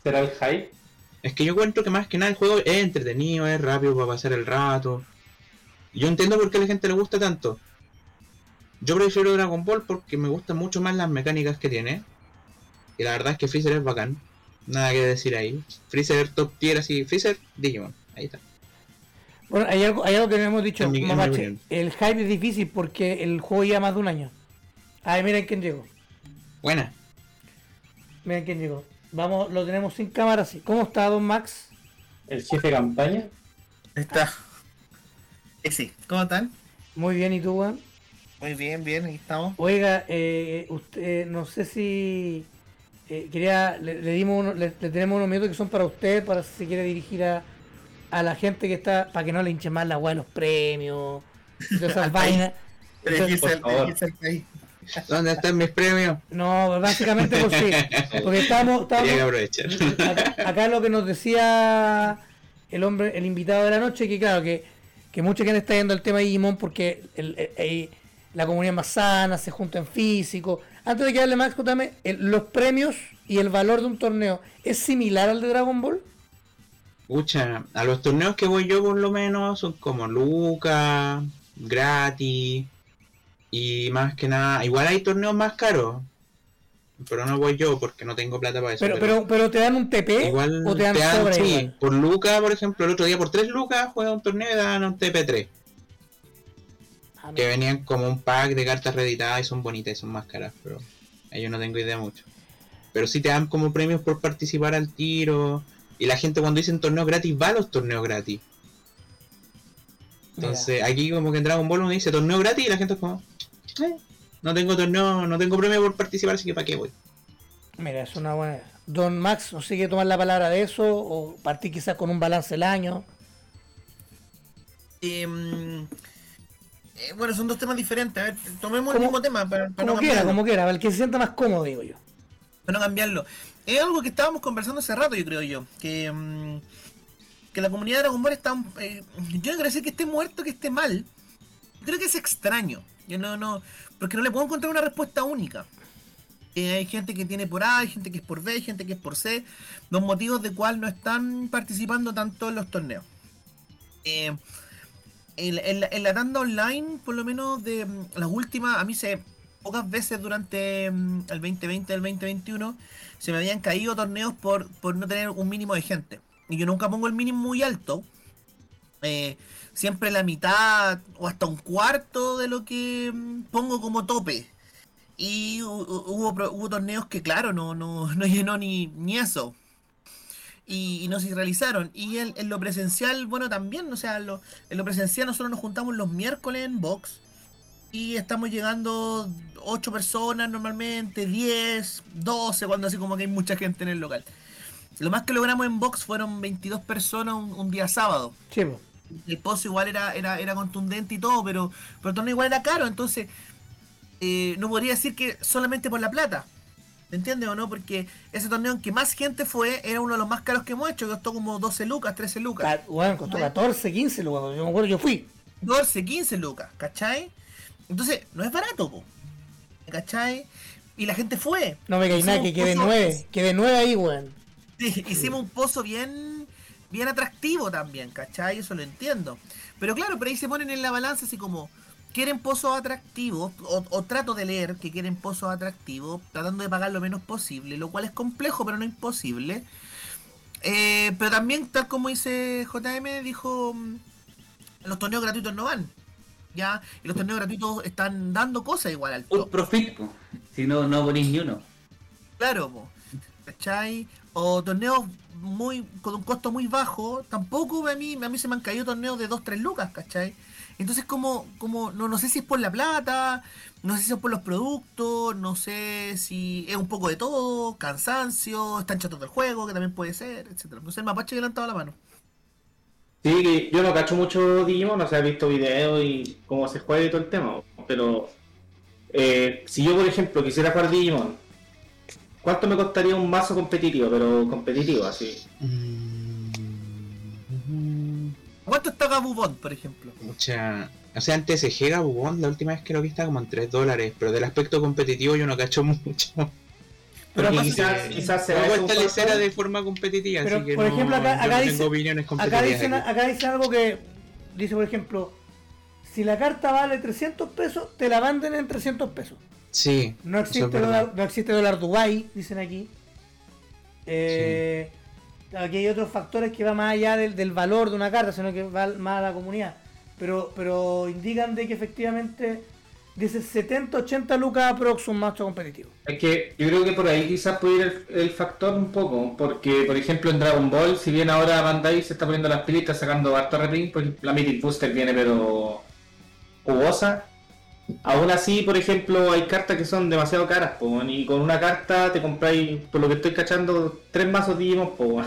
¿Será el hype? Es que yo encuentro que más que nada el juego es entretenido, es rápido para pasar el rato. Yo entiendo por qué a la gente le gusta tanto. Yo prefiero Dragon Ball porque me gustan mucho más las mecánicas que tiene. Y la verdad es que Freezer es bacán. Nada que decir ahí. Freezer top tier así. Freezer, Digimon. Ahí está. Bueno, hay algo, hay algo que no hemos dicho, mi- Mamache. El hype es difícil porque el juego lleva más de un año. Ay, miren quién llegó. Buena. Miren quién llegó. Vamos, lo tenemos sin cámara, sí. ¿Cómo está, don Max? ¿El jefe de campaña? Está. Ese, ¿cómo están? Muy bien, ¿y tú, weón? Muy bien, bien, aquí estamos. Oiga, eh, usted, no sé si eh, quería, le, le dimos uno- le, le tenemos unos minutos que son para usted, para si se quiere dirigir a, a la gente que está, para que no le hinche más la weá de los premios, esas vainas. El- el. ¿Dónde están mis premios? no, básicamente por si, porque que aprovechar. acá, acá lo que nos decía el hombre, el invitado de la noche, que claro, que, que mucha gente está yendo al tema de Digimon porque el- el- el- la comunidad es más sana, se junta en físico. Antes de que hable Max, cuéntame, el- los premios y el valor de un torneo, ¿es similar al de Dragon Ball? Pucha, a los torneos que voy yo por lo menos son como Luca, gratis y más que nada, igual hay torneos más caros, pero no voy yo porque no tengo plata para eso. Pero, pero, pero te dan un TP igual o te dan, te dan, sobra sí, igual? por Luca, por ejemplo, el otro día por 3 Lucas jugué un torneo y daban un TP3, Ah, que venían como un pack de cartas reeditadas y son bonitas y son más caras, pero yo no tengo idea mucho. Pero sí te dan como premios por participar al tiro. Y la gente cuando dicen torneos gratis va a los torneos gratis. Entonces aquí como que en Dragon Ball uno dice torneo gratis y la gente es como, "Eh, no tengo torneo, no tengo premio por participar, así que para qué voy. Mira, es una buena. Don Max, ¿no sigue tomar la palabra de eso? ¿O partir quizás con un balance del año? Em, eh, bueno, son dos temas diferentes. A ver, tomemos el mismo tema para, para Como no quiera, como quiera, para el que se sienta más cómodo, digo yo. Para no cambiarlo. Es algo que estábamos conversando hace rato, yo creo yo. Que, mm, que la comunidad de Dragon Ball está. eh, yo no quiero decir que esté muerto, que esté mal. Creo que es extraño. Yo no, no. Porque no le puedo encontrar una respuesta única. Eh, hay gente que tiene por A, hay gente que es por B, hay gente que es por C. Los motivos de cuál no están participando tanto en los torneos. Eh, en, en la, en la tanda online, por lo menos de mm, las últimas, a mí se pocas veces durante mm, el 2020 y el 2021 se me habían caído torneos por, por no tener un mínimo de gente. Y yo nunca pongo el mínimo muy alto. Eh, siempre la mitad o hasta un cuarto de lo que mm, pongo como tope. Y hu- hu- hubo, hubo torneos que, claro, no, no, no llenó ni, ni eso. Y, no se realizaron. Y en, en lo presencial, bueno, también, o sea, lo- en lo presencial nosotros nos juntamos los miércoles en box. Y estamos llegando 8 personas normalmente, 10, 12, cuando así como que hay mucha gente en el local. Lo más que logramos en box fueron 22 personas un, un día sábado. Sí, po. El pozo igual era, era, era contundente y todo, pero, pero el torneo igual era caro, entonces eh, no podría decir que solamente por la plata. ¿Me entiendes o no? Porque ese torneo en que más gente fue era uno de los más caros que hemos hecho, costó como 12 lucas, 13 lucas. Ca- Bueno, costó 14, 15 luego. Yo me acuerdo, yo fui. 12, 15 lucas, ¿cachai? Entonces, no es barato, po. ¿cachai? Y la gente fue. No me caí nada, que quede nueve. Quede nueve ahí, weón. Sí, hicimos un pozo bien bien atractivo también, ¿cachai? Eso lo entiendo. Pero claro, pero ahí se ponen en la balanza así como, quieren pozos atractivos, o, o trato de leer que quieren pozos atractivos, tratando de pagar lo menos posible, lo cual es complejo, pero no imposible. Eh, pero también, tal como dice JM, dijo, mm, los torneos gratuitos no van. Ya, y los torneos gratuitos están dando cosas igual al Un top. profit, po. si no, no ponís ni uno. Claro, po. ¿cachai? O torneos muy con un costo muy bajo, tampoco a mí, a mí se me han caído torneos de 2-3 lucas, ¿cachai? Entonces como, como no, no sé si es por la plata, no sé si es por los productos, no sé si es un poco de todo, cansancio, están chatos del juego, que también puede ser, etcétera. No sé, el mapache que le han dado la mano. Sí, que yo no cacho mucho Digimon, o sea, he visto videos y cómo se juega y todo el tema, pero eh, si yo, por ejemplo, quisiera jugar Digimon, ¿cuánto me costaría un mazo competitivo, pero competitivo, así? Mm, ¿Cuánto está Gabubon, por ejemplo? Mucha. O sea, antes se llega Bubón, la última vez que lo vi estaba como en 3 dólares, pero del aspecto competitivo yo no cacho mucho. Pero quizás, quizás será Luego eso un establecera factor. de forma competitiva, Pero, así que por no, ejemplo, acá- acá no dice- Acá dicen, acá dice algo que dice, por ejemplo, si la carta vale 300 pesos, te la venden en 300 pesos. Sí, No existe, dólar, no existe dólar Dubai, dicen aquí. Eh, Aquí hay otros factores que va más allá del, del valor de una carta, sino que va más a la comunidad. Pero, pero indican de que efectivamente dice 70-80 lucas aprox un macho competitivo. Es que yo creo que por ahí quizás puede ir el, factor un poco, porque por ejemplo en Dragon Ball, si bien ahora Bandai se está poniendo las está sacando harto reprint, pues la Mythic Booster viene pero jugosa. Aún así, por ejemplo, hay cartas que son demasiado caras, po, y con una carta te compráis, por lo que estoy cachando, tres mazos Digimon, po.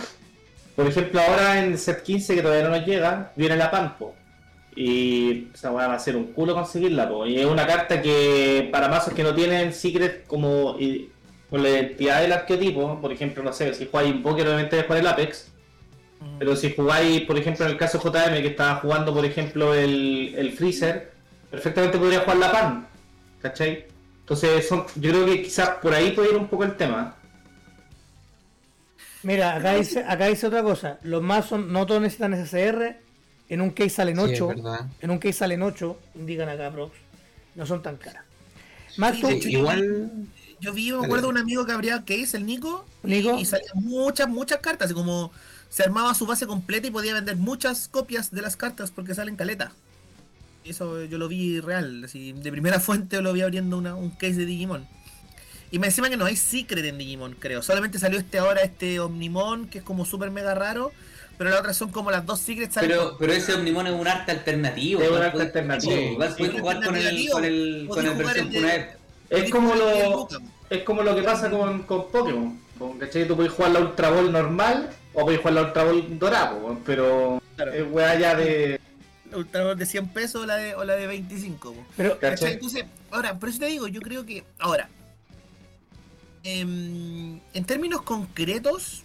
Por ejemplo, ahora en set 15 que todavía no nos llega, viene la PAN, Y esa weá va a ser un culo conseguirla, po. Y es una carta que para mazos que no tienen secret como y- con la identidad del arqueotipo, por ejemplo, no sé, si jugáis Invoker obviamente de jugar el Apex, pero si jugáis, por ejemplo, en el caso JM que estaba jugando, por ejemplo, el, el Freezer, perfectamente podría jugar la PAN, ¿cachai? Entonces, son, yo creo que quizás por ahí puede ir un poco el tema. Mira, acá dice, acá dice otra cosa. Los mazos no todos necesitan SSR. En un case salen Sí, es 8. verdad. en un case salen 8, indican acá, prox. No son tan caras. Max, tú- Sí, Sí, igual. Yo vi, me acuerdo de un amigo que abría case, el Nico, Nico. y salían muchas, muchas cartas, así como se armaba su base completa y podía vender muchas copias de las cartas porque salen caleta. Eso yo lo vi real, así, de primera fuente lo vi abriendo una- un case de Digimon. Y me encima que no hay secret en Digimon, creo. Solamente salió este ahora, este Omnimon, que es como súper mega raro, pero las otras son como las dos Secrets. Pero, pero ese Omnimon es un arte alternativo. Es un arte puedes- alternativo. Jugar con el, con el, con el versión. Es como lo, es como lo que pasa con, con Pokémon. Con, ¿cachai? Tú puedes jugar la Ultra Ball normal o puedes jugar la Ultra Ball dorada, pero Claro. es weá ya de. Ultra de 100 pesos o la de, o la de 25. po. Pero, ¿Cachai? ¿Cachai? Entonces, ahora, por eso te digo, yo creo que. Ahora, em, en términos concretos,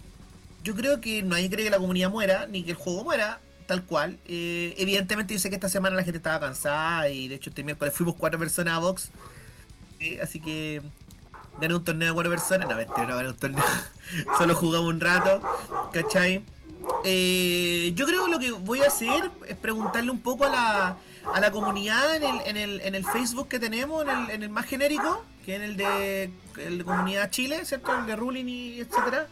yo creo que nadie cree que la comunidad muera, ni que el juego muera, tal cual. Eh, evidentemente, yo sé que esta semana la gente estaba cansada y de hecho este miércoles fuimos cuatro personas a Vox. así que gané un torneo de cuatro personas. No, mentira, no gané un torneo. Solo jugamos un rato, ¿cachai? Eh, yo creo que lo que voy a hacer es preguntarle un poco a la, a la comunidad en el, en, el, en el Facebook que tenemos, en el, en el más genérico, que es el de, el de Comunidad Chile, ¿cierto? El de Ruling y etcétera.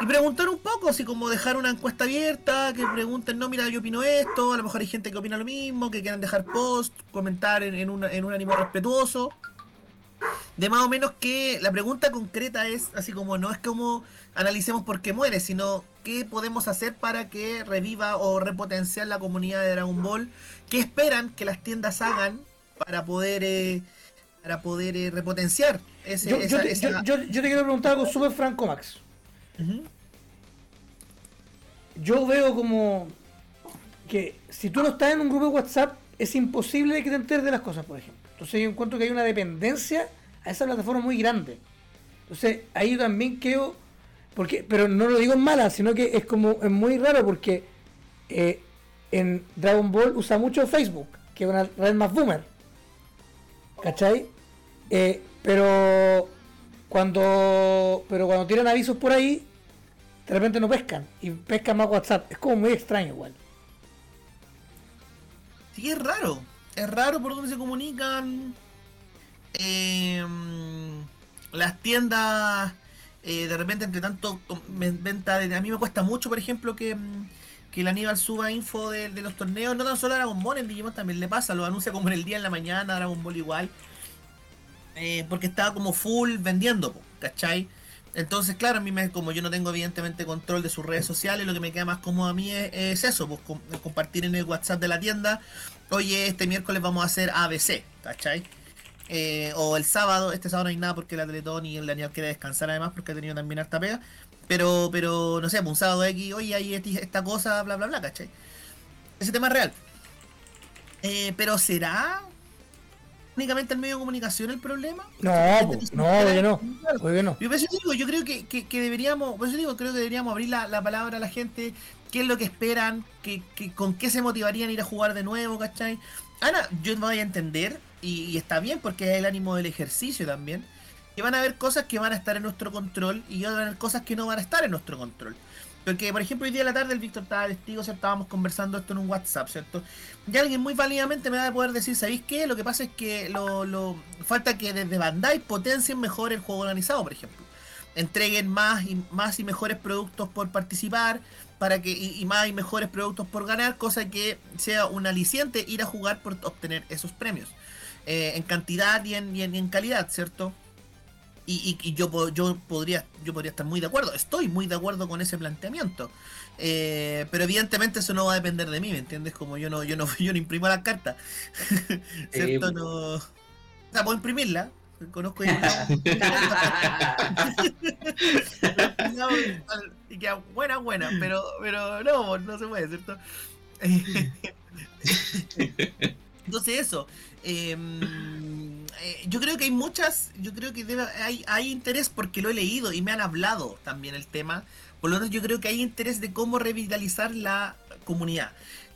Y preguntar un poco, así como dejar una encuesta abierta, que pregunten, no, mira, yo opino esto, a lo mejor hay gente que opina lo mismo, que quieran dejar post, comentar en, en, una- en un ánimo respetuoso. De más o menos que la pregunta concreta es así como no es como analicemos por qué muere, sino qué podemos hacer para que reviva o repotenciar la comunidad de Dragon Ball, qué esperan que las tiendas hagan para poder eh, para poder eh, repotenciar ese, yo, yo te, esa- yo- yo- yo te quiero preguntar algo súper franco, Max. Yo veo como que si tú no estás en un grupo de WhatsApp, es imposible que te enteres de las cosas, por ejemplo. Entonces yo encuentro que hay una dependencia a esa plataforma muy grande. Entonces ahí yo también creo, porque, pero no lo digo en mala, sino que es como es muy raro porque eh, en Dragon Ball usa mucho Facebook, que es una red más boomer. ¿Cachai? Eh, pero cuando pero cuando tiran avisos por ahí, de repente no pescan y pescan más WhatsApp. Es como muy extraño igual. Sí, es raro. Es raro por donde se comunican. Eh, las tiendas, eh, de repente, entre tanto, venta de. A mí me cuesta mucho, por ejemplo, que, mm, que el Aníbal suba info de, los torneos. No tan solo a Dragon Ball, en Digimon también le pasa. Lo anuncia como en el día, en la mañana, Dragon Ball igual. Eh, porque estaba como full vendiendo, ¿cachai? Entonces, claro, a mí me, como yo no tengo evidentemente control de sus redes sociales, lo que me queda más cómodo a mí es, es eso, pues com- compartir en el WhatsApp de la tienda, oye, este miércoles vamos a hacer ABC, ¿cachai? Eh, o el sábado, este sábado no hay nada porque la Teletón y el Daniel quiere descansar además porque ha tenido también harta pega. Pero, pero, no sé, pues un sábado X, oye, hay esti- esta cosa, bla, bla, bla, ¿cachai? Ese tema es real. Eh, pero ¿será únicamente el medio de comunicación el problema? No, no, no. Oye, no. yo por eso digo, yo creo que, que- que deberíamos, por eso digo, creo que deberíamos abrir la, la palabra a la gente, qué es lo que esperan, que, que- con qué se motivarían a ir a jugar de nuevo, ¿cachai? Ahora, yo no voy a entender, y, y está bien porque es el ánimo del ejercicio también, que van a haber cosas que van a estar en nuestro control y van a haber cosas que no van a estar en nuestro control. Porque, por ejemplo, hoy día a la tarde el Víctor estaba testigo, ¿cierto? estábamos conversando esto en un WhatsApp, ¿cierto? Y alguien muy válidamente me va a poder decir, ¿sabéis qué? Lo que pasa es que lo, lo- falta que desde Bandai potencien mejor el juego organizado, por ejemplo. Entreguen más y más y mejores productos por participar, para que y, más y mejores productos por ganar, cosa que sea un aliciente ir a jugar por obtener esos premios. Eh, en cantidad y en- y en calidad, ¿cierto? Y, y- y yo, yo, podría, yo podría estar muy de acuerdo, estoy muy de acuerdo con ese planteamiento. Eh, pero evidentemente eso no va a depender de mí, ¿me entiendes? Como yo no, yo no, yo no imprimo las cartas. ¿Cierto? Eh, No. O sea, puedo imprimirla. Conozco y y queda buena, buena, pero, pero no, no se puede, ¿cierto? Entonces eso. Eh, eh, yo creo que hay muchas, yo creo que debe- hay, hay interés porque lo he leído y me han hablado también el tema. Por lo tanto, yo creo que hay interés de cómo revitalizar la comunidad.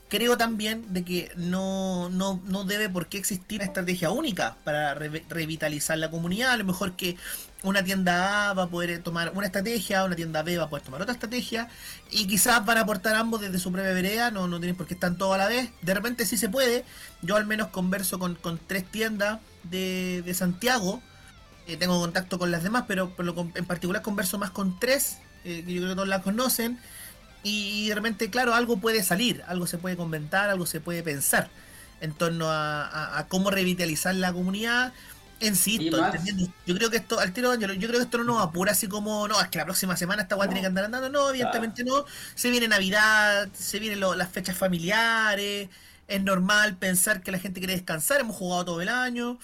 Creo también de que no, no, no debe por qué existir una estrategia única para re- revitalizar la comunidad. A lo mejor que una tienda A va a poder tomar una estrategia, una tienda B va a poder tomar otra estrategia, y quizás van a aportar ambos desde su propia vereda, no, no tienen por qué estar todos a la vez. De repente sí se puede. Yo al menos converso con, con tres tiendas de, de Santiago. Eh, tengo contacto con las demás, pero con- en particular converso más con tres, eh, que yo creo que todos las conocen. Y de repente, claro, algo puede salir, algo se puede comentar, algo se puede pensar en torno a, a- a cómo revitalizar la comunidad. Insisto, yo creo que esto, al tiro, yo, yo creo que esto no nos apura así como, no, es que la próxima semana esta weá tiene que andar andando, no, evidentemente no, se viene Navidad, se vienen lo- las fechas familiares, es normal pensar que la gente quiere descansar, hemos jugado todo el año,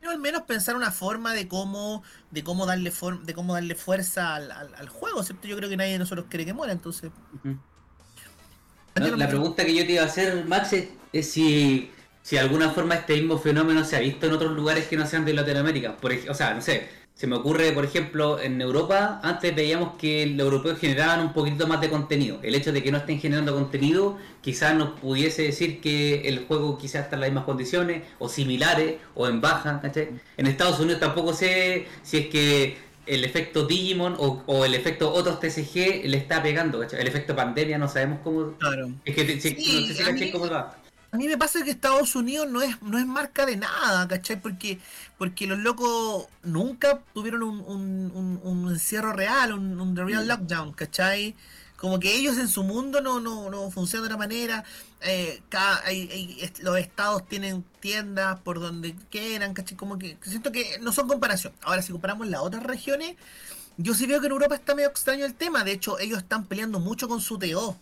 pero al menos pensar una forma de cómo, de cómo darle forma, de cómo darle fuerza al, al- al juego, ¿cierto? Yo creo que nadie de nosotros quiere que muera, entonces. No, la pregunta que yo te iba a hacer, Max, es, es si, si de alguna forma este mismo fenómeno se ha visto en otros lugares que no sean de Latinoamérica. Por, o sea, no sé, se me ocurre, por ejemplo, en Europa, antes veíamos que los europeos generaban un poquito más de contenido. El hecho de que no estén generando contenido quizás nos pudiese decir que el juego quizás está en las mismas condiciones, o similares, o en baja, ¿cachai? En Estados Unidos tampoco sé si es que el efecto Digimon o, o el efecto otros TCG le está pegando, ¿cachai? El efecto pandemia no sabemos cómo... Claro. Es que si- Sí, no sé si mí- cómo va. A mí me pasa que Estados Unidos no es, no es marca de nada, ¿cachai? Porque, porque los locos nunca tuvieron un, un, un- un encierro real, un, real lockdown, ¿cachai? Como que ellos en su mundo no, no, no funcionan de otra manera. eh, cada- hay- los estados tienen tiendas por donde quieran, ¿cachai? Como que siento que no son comparación. Ahora, si comparamos las otras regiones, yo sí veo que en Europa está medio extraño el tema. De hecho, ellos están peleando mucho con su TO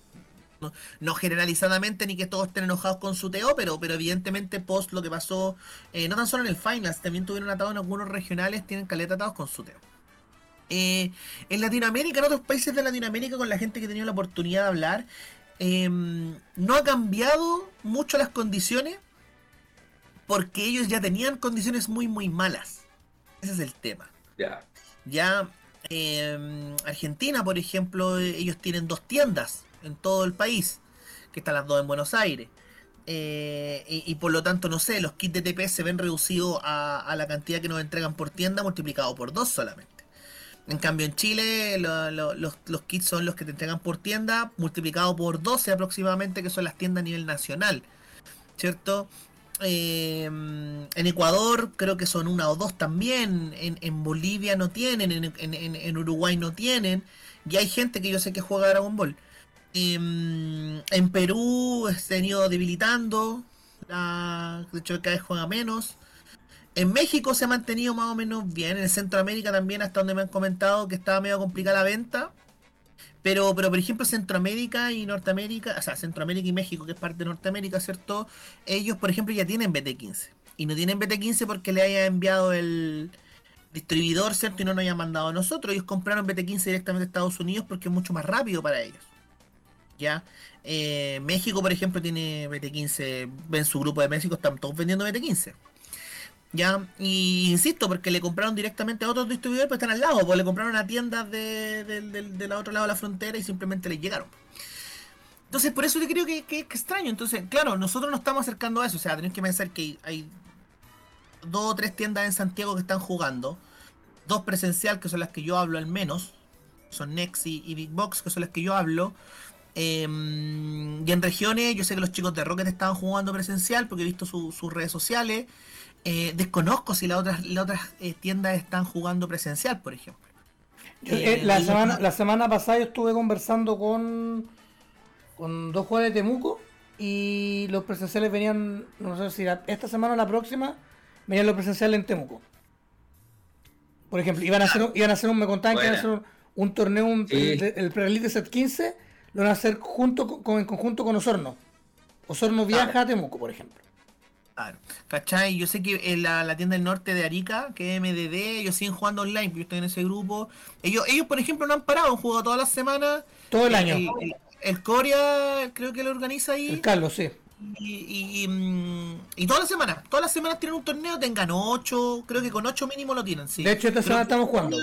no, no generalizadamente ni que todos estén enojados con su TO, pero, pero evidentemente post lo que pasó, eh, no tan solo en el Finals, también tuvieron atado en algunos regionales, tienen caleta atados con su TO. Eh, en Latinoamérica, en otros países de Latinoamérica, con la gente que he tenido la oportunidad de hablar, eh, no ha cambiado mucho las condiciones porque ellos ya tenían condiciones muy, muy malas. Ese es el tema. Ya. Ya eh, Argentina, por ejemplo, eh, ellos tienen dos tiendas en todo el país, que están las dos en Buenos Aires. Eh, y, por lo tanto, no sé, los kits de TP se ven reducidos a, a la cantidad que nos entregan por tienda multiplicado por dos solamente. En cambio, en Chile lo- lo- los, los kits son los que te entregan por tienda multiplicado por 12 aproximadamente, que son las tiendas a nivel nacional. ¿Cierto? Eh, en Ecuador creo que son una o dos también. En, en Bolivia no tienen. En, en- en- en Uruguay no tienen. Y hay gente que yo sé que juega Dragon Ball. Em, en Perú se han ido debilitando. La, de hecho, cada vez juega menos. En México se ha mantenido más o menos bien. En Centroamérica también, hasta donde me han comentado que estaba medio complicada la venta. Pero, pero por ejemplo, Centroamérica y Norteamérica, o sea, Centroamérica y México, que es parte de Norteamérica, ¿cierto? Ellos, por ejemplo, ya tienen BT15. Y no tienen BT15 porque le haya enviado el distribuidor, ¿cierto? Y no nos haya mandado a nosotros. Ellos compraron BT15 directamente a Estados Unidos porque es mucho más rápido para ellos. ¿Ya? Eh, México, por ejemplo, tiene BT15, ven su grupo de México, están todos vendiendo BT15. ¿Ya? Y insisto, porque le compraron directamente a otros distribuidores, pero están al lado, pues le compraron a tiendas de, del del- del otro lado de la frontera y simplemente les llegaron. Entonces, por eso yo creo que, que, que extraño. Entonces, claro, nosotros nos estamos acercando a eso. O sea, tenemos que pensar que hay dos o tres tiendas en Santiago que están jugando. Dos presencial, que son las que yo hablo al menos. Son Nex y, y Big Box, que son las que yo hablo. Em, y en regiones, yo sé que los chicos de Rocket estaban jugando presencial porque he visto su- sus redes sociales. Eh, desconozco si las otras, las otras eh, tiendas están jugando presencial, por ejemplo. Yo, Eh, eh, la, semana, la semana pasada yo estuve conversando con, con dos jugadores de Temuco y los presenciales venían, no sé si la- esta semana o la próxima, venían los presenciales en Temuco. Por ejemplo, iban a hacer, un- iban a hacer un, me contaban que iban a hacer un, un torneo, un, Sí. el, el pre-release de set 15, lo van a hacer junto con, en conjunto con Osorno. Osorno viaja a Temuco, por ejemplo. Claro. ¿Cachai? Yo sé que en la, la tienda del norte de Arica, que es MDD, ellos siguen jugando online, yo estoy en ese grupo. Ellos, ellos por ejemplo, no han parado, han jugado todas las semanas. Todo el Eh, año. El, el- el Corea creo que lo organiza ahí. El Carlos, sí. Y, y, y, mm, y todas las semanas, todas las semanas tienen un torneo, tengan 8, creo que con 8 mínimo lo tienen, sí. De hecho, esta Pero semana estamos jugando.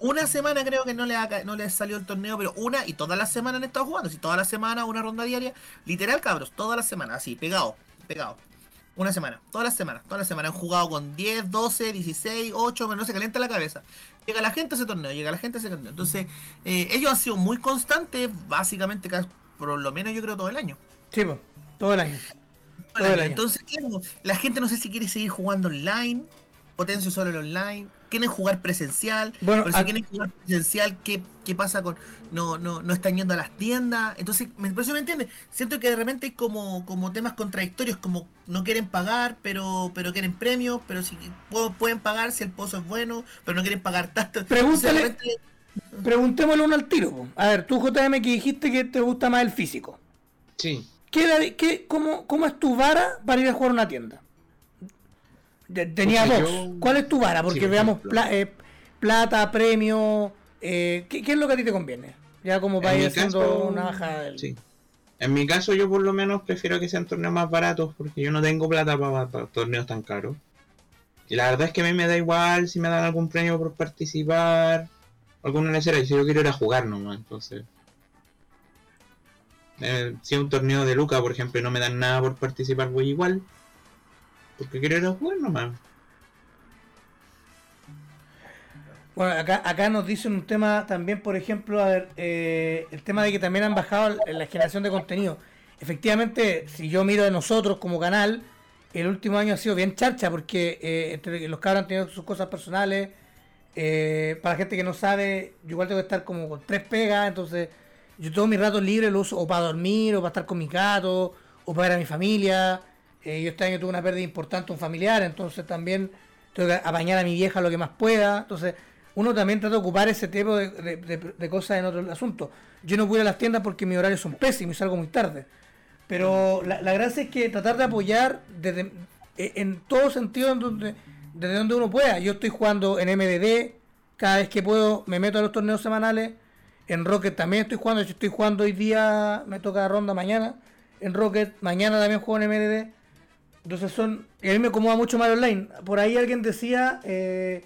Una, semana creo que no les, ha no les salió el torneo, pero una y todas las semanas han estado jugando. Si todas las semanas una ronda diaria, literal cabros, todas las semanas, así, pegado, pegado. Una semana, todas las semanas, todas las semanas han jugado con 10, 12, 16, 8, pero no se calienta la cabeza. Llega la gente a ese torneo, llega la gente a ese torneo. Entonces, eh, ellos han sido muy constantes, básicamente, por lo menos yo creo todo el año. Sí, pues, todo el año. Todo el año. Entonces, claro, la gente no sé si quiere seguir jugando online, potencio solo el online. Quieren jugar presencial, Bueno, pero si ac- quieren jugar presencial, ¿qué, qué pasa con no, no, no están yendo a las tiendas? Entonces, me, por eso me entiende, siento que de repente hay como, como temas contradictorios, como no quieren pagar, pero, pero quieren premios, pero si pu- pueden pagar si el pozo es bueno, pero no quieren pagar tanto. Entonces, Pregúntale- repente, Preguntémosle uno al tiro. po. A ver, tú JM que dijiste que te gusta más el físico. Sí. ¿Qué, qué- cómo, ¿Cómo es tu vara para ir a jugar a una tienda? De- Tenía Porque dos. yo- ¿Cuál es tu vara? Porque Sí, veamos pla- eh, plata, premio. eh, ¿qué, qué es lo que a ti te conviene? Ya como para ir haciendo caso, una baja del... Sí. En mi caso, yo por lo menos prefiero que sean torneos más baratos porque yo no tengo plata para, para torneos tan caros. Y la verdad es que a mí me da igual si me dan algún premio por participar, alguna lecera, y si yo quiero ir a jugar nomás, entonces. Eh, si es un torneo de Luca, por ejemplo, y no me dan nada por participar, voy igual. Porque quiero ir a jugar nomás. Bueno, acá, acá nos dicen un tema también, por ejemplo, a ver, eh, el tema de que también han bajado la generación de contenido. Efectivamente, si yo miro de nosotros como canal, el último año ha sido bien charcha porque eh, entre los cabros han tenido sus cosas personales. eh, para gente que no sabe, yo igual tengo que estar como con tres pegas, entonces yo todos mis ratos libres los uso o para dormir, o para estar con mi gato, o para ver a mi familia. Eh, yo este año tuve una pérdida importante, un familiar, entonces también tengo que apañar a mi vieja lo que más pueda. Entonces, uno también trata de ocupar ese tipo de, cosas en otro asunto. Yo no pude ir a las tiendas porque mis horarios son pésimos y salgo muy tarde. Pero la, gracia es que tratar de apoyar desde, e- en todo sentido desde donde uno pueda. Yo estoy jugando en MDD, cada vez que puedo me meto a los torneos semanales. En Rocket también estoy jugando, yo estoy jugando hoy día, me toca ronda mañana. En Rocket, mañana también juego en MDD. Entonces son, y a mí me acomoda mucho más el online. Por ahí alguien decía eh,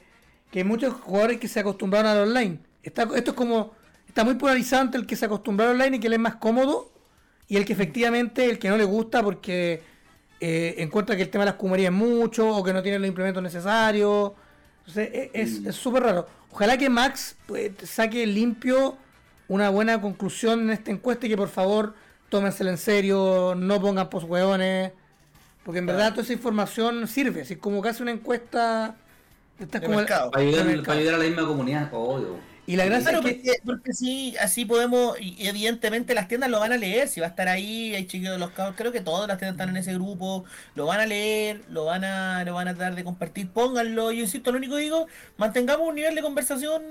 que hay muchos jugadores que se acostumbraron al online. Está, esto es como, está muy polarizante el que se acostumbró al online y que le es más cómodo y el que efectivamente, el que no le gusta porque eh, encuentra que el tema de las cumerías es mucho o que no tiene los implementos necesarios. Entonces e- es es súper raro. Ojalá que Max pues, saque limpio una buena conclusión en esta encuesta y que por favor tómensela en serio, no pongan poshueones. Porque en verdad toda esa información sirve. Así como casi una encuesta. Esta es De como el-. Para ayudar, para ayudar a la misma comunidad, obvio. Y la gracia Claro, es que. porque, porque sí, así podemos, y evidentemente las tiendas lo van a leer, si va a estar ahí, hay chiquillos de los cabos, creo que todas las tiendas están en ese grupo, lo van a leer, lo van a, lo van a tratar de compartir, pónganlo, yo insisto, lo único que digo, mantengamos un nivel de conversación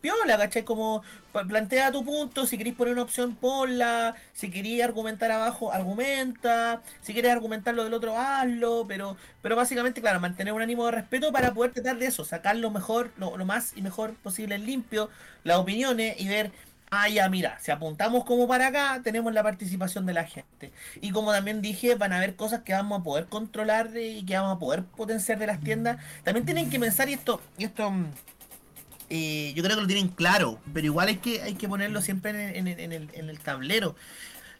piola, ¿cachai? Como plantea tu punto, si queréis poner una opción, ponla, si queréis argumentar abajo, argumenta, si quieres argumentar lo del otro, hazlo, pero, pero básicamente, claro, mantener un ánimo de respeto para poder tratar de eso, sacar lo mejor, lo, más y mejor posible limpio, las opiniones y ver, ah, ya, mira, si apuntamos como para acá, tenemos la participación de la gente. Y como también dije, van a haber cosas que vamos a poder controlar y que vamos a poder potenciar de las tiendas. También tienen que pensar, y esto, y esto mm, eh, yo creo que lo tienen claro, pero igual hay que, hay que ponerlo siempre en, el- en el, en el tablero.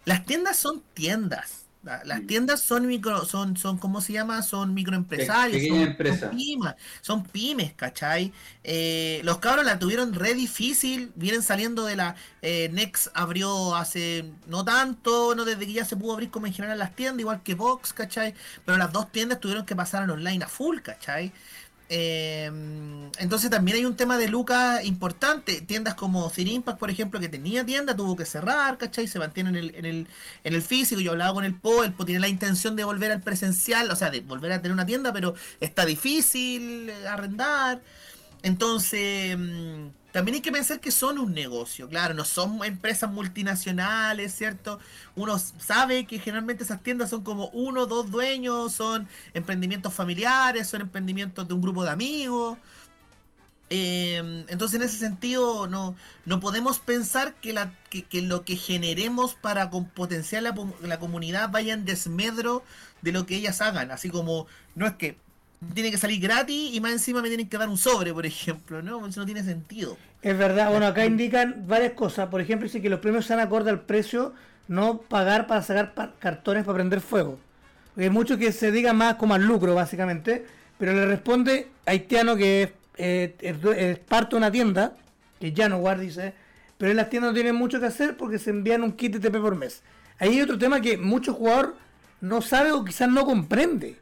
Las tiendas son tiendas. La- Las tiendas son micro, son, son, ¿cómo se llama? Son microempresarios, son, pymes, son pymes, ¿cachai? Eh, los cabros la tuvieron re difícil, vienen saliendo de la eh, Next abrió hace no tanto, no desde que ya se pudo abrir como en general las tiendas, igual que Vox, ¿cachai? Pero las dos tiendas tuvieron que pasar al online a full, ¿cachai? Eh, entonces también hay un tema de lucas importante. Tiendas como Cine Impact, por ejemplo, que tenía tienda, tuvo que cerrar, ¿cachai? Se mantiene en el, en el, en el físico. Yo hablaba con el Po, el Po tiene la intención de volver al presencial, o sea, de volver a tener una tienda, pero está difícil eh, arrendar. Entonces, mm, también hay que pensar que son un negocio, claro, no son empresas multinacionales, ¿cierto? Uno sabe que generalmente esas tiendas son como uno, dos dueños, son emprendimientos familiares, son emprendimientos de un grupo de amigos. Eh, entonces en ese sentido no, no podemos pensar que, la, que, que lo que generemos para potenciar la, la comunidad vaya en desmedro de lo que ellas hagan. Así como, no es que tiene que salir gratis y más encima me tienen que dar un sobre, por ejemplo, ¿no? Eso no tiene sentido. Es verdad, bueno, acá indican varias cosas. Por ejemplo, dice que los premios sean acorde al precio, no pagar para sacar cartones para prender fuego. Porque hay mucho que se diga más como al lucro, básicamente. Pero le responde haitiano que es, eh, parte de una tienda, que ya no guarda, dice. Pero en las tiendas no tienen mucho que hacer porque se envían un kit de TP por mes. Ahí hay otro tema que mucho jugador no sabe o quizás no comprende.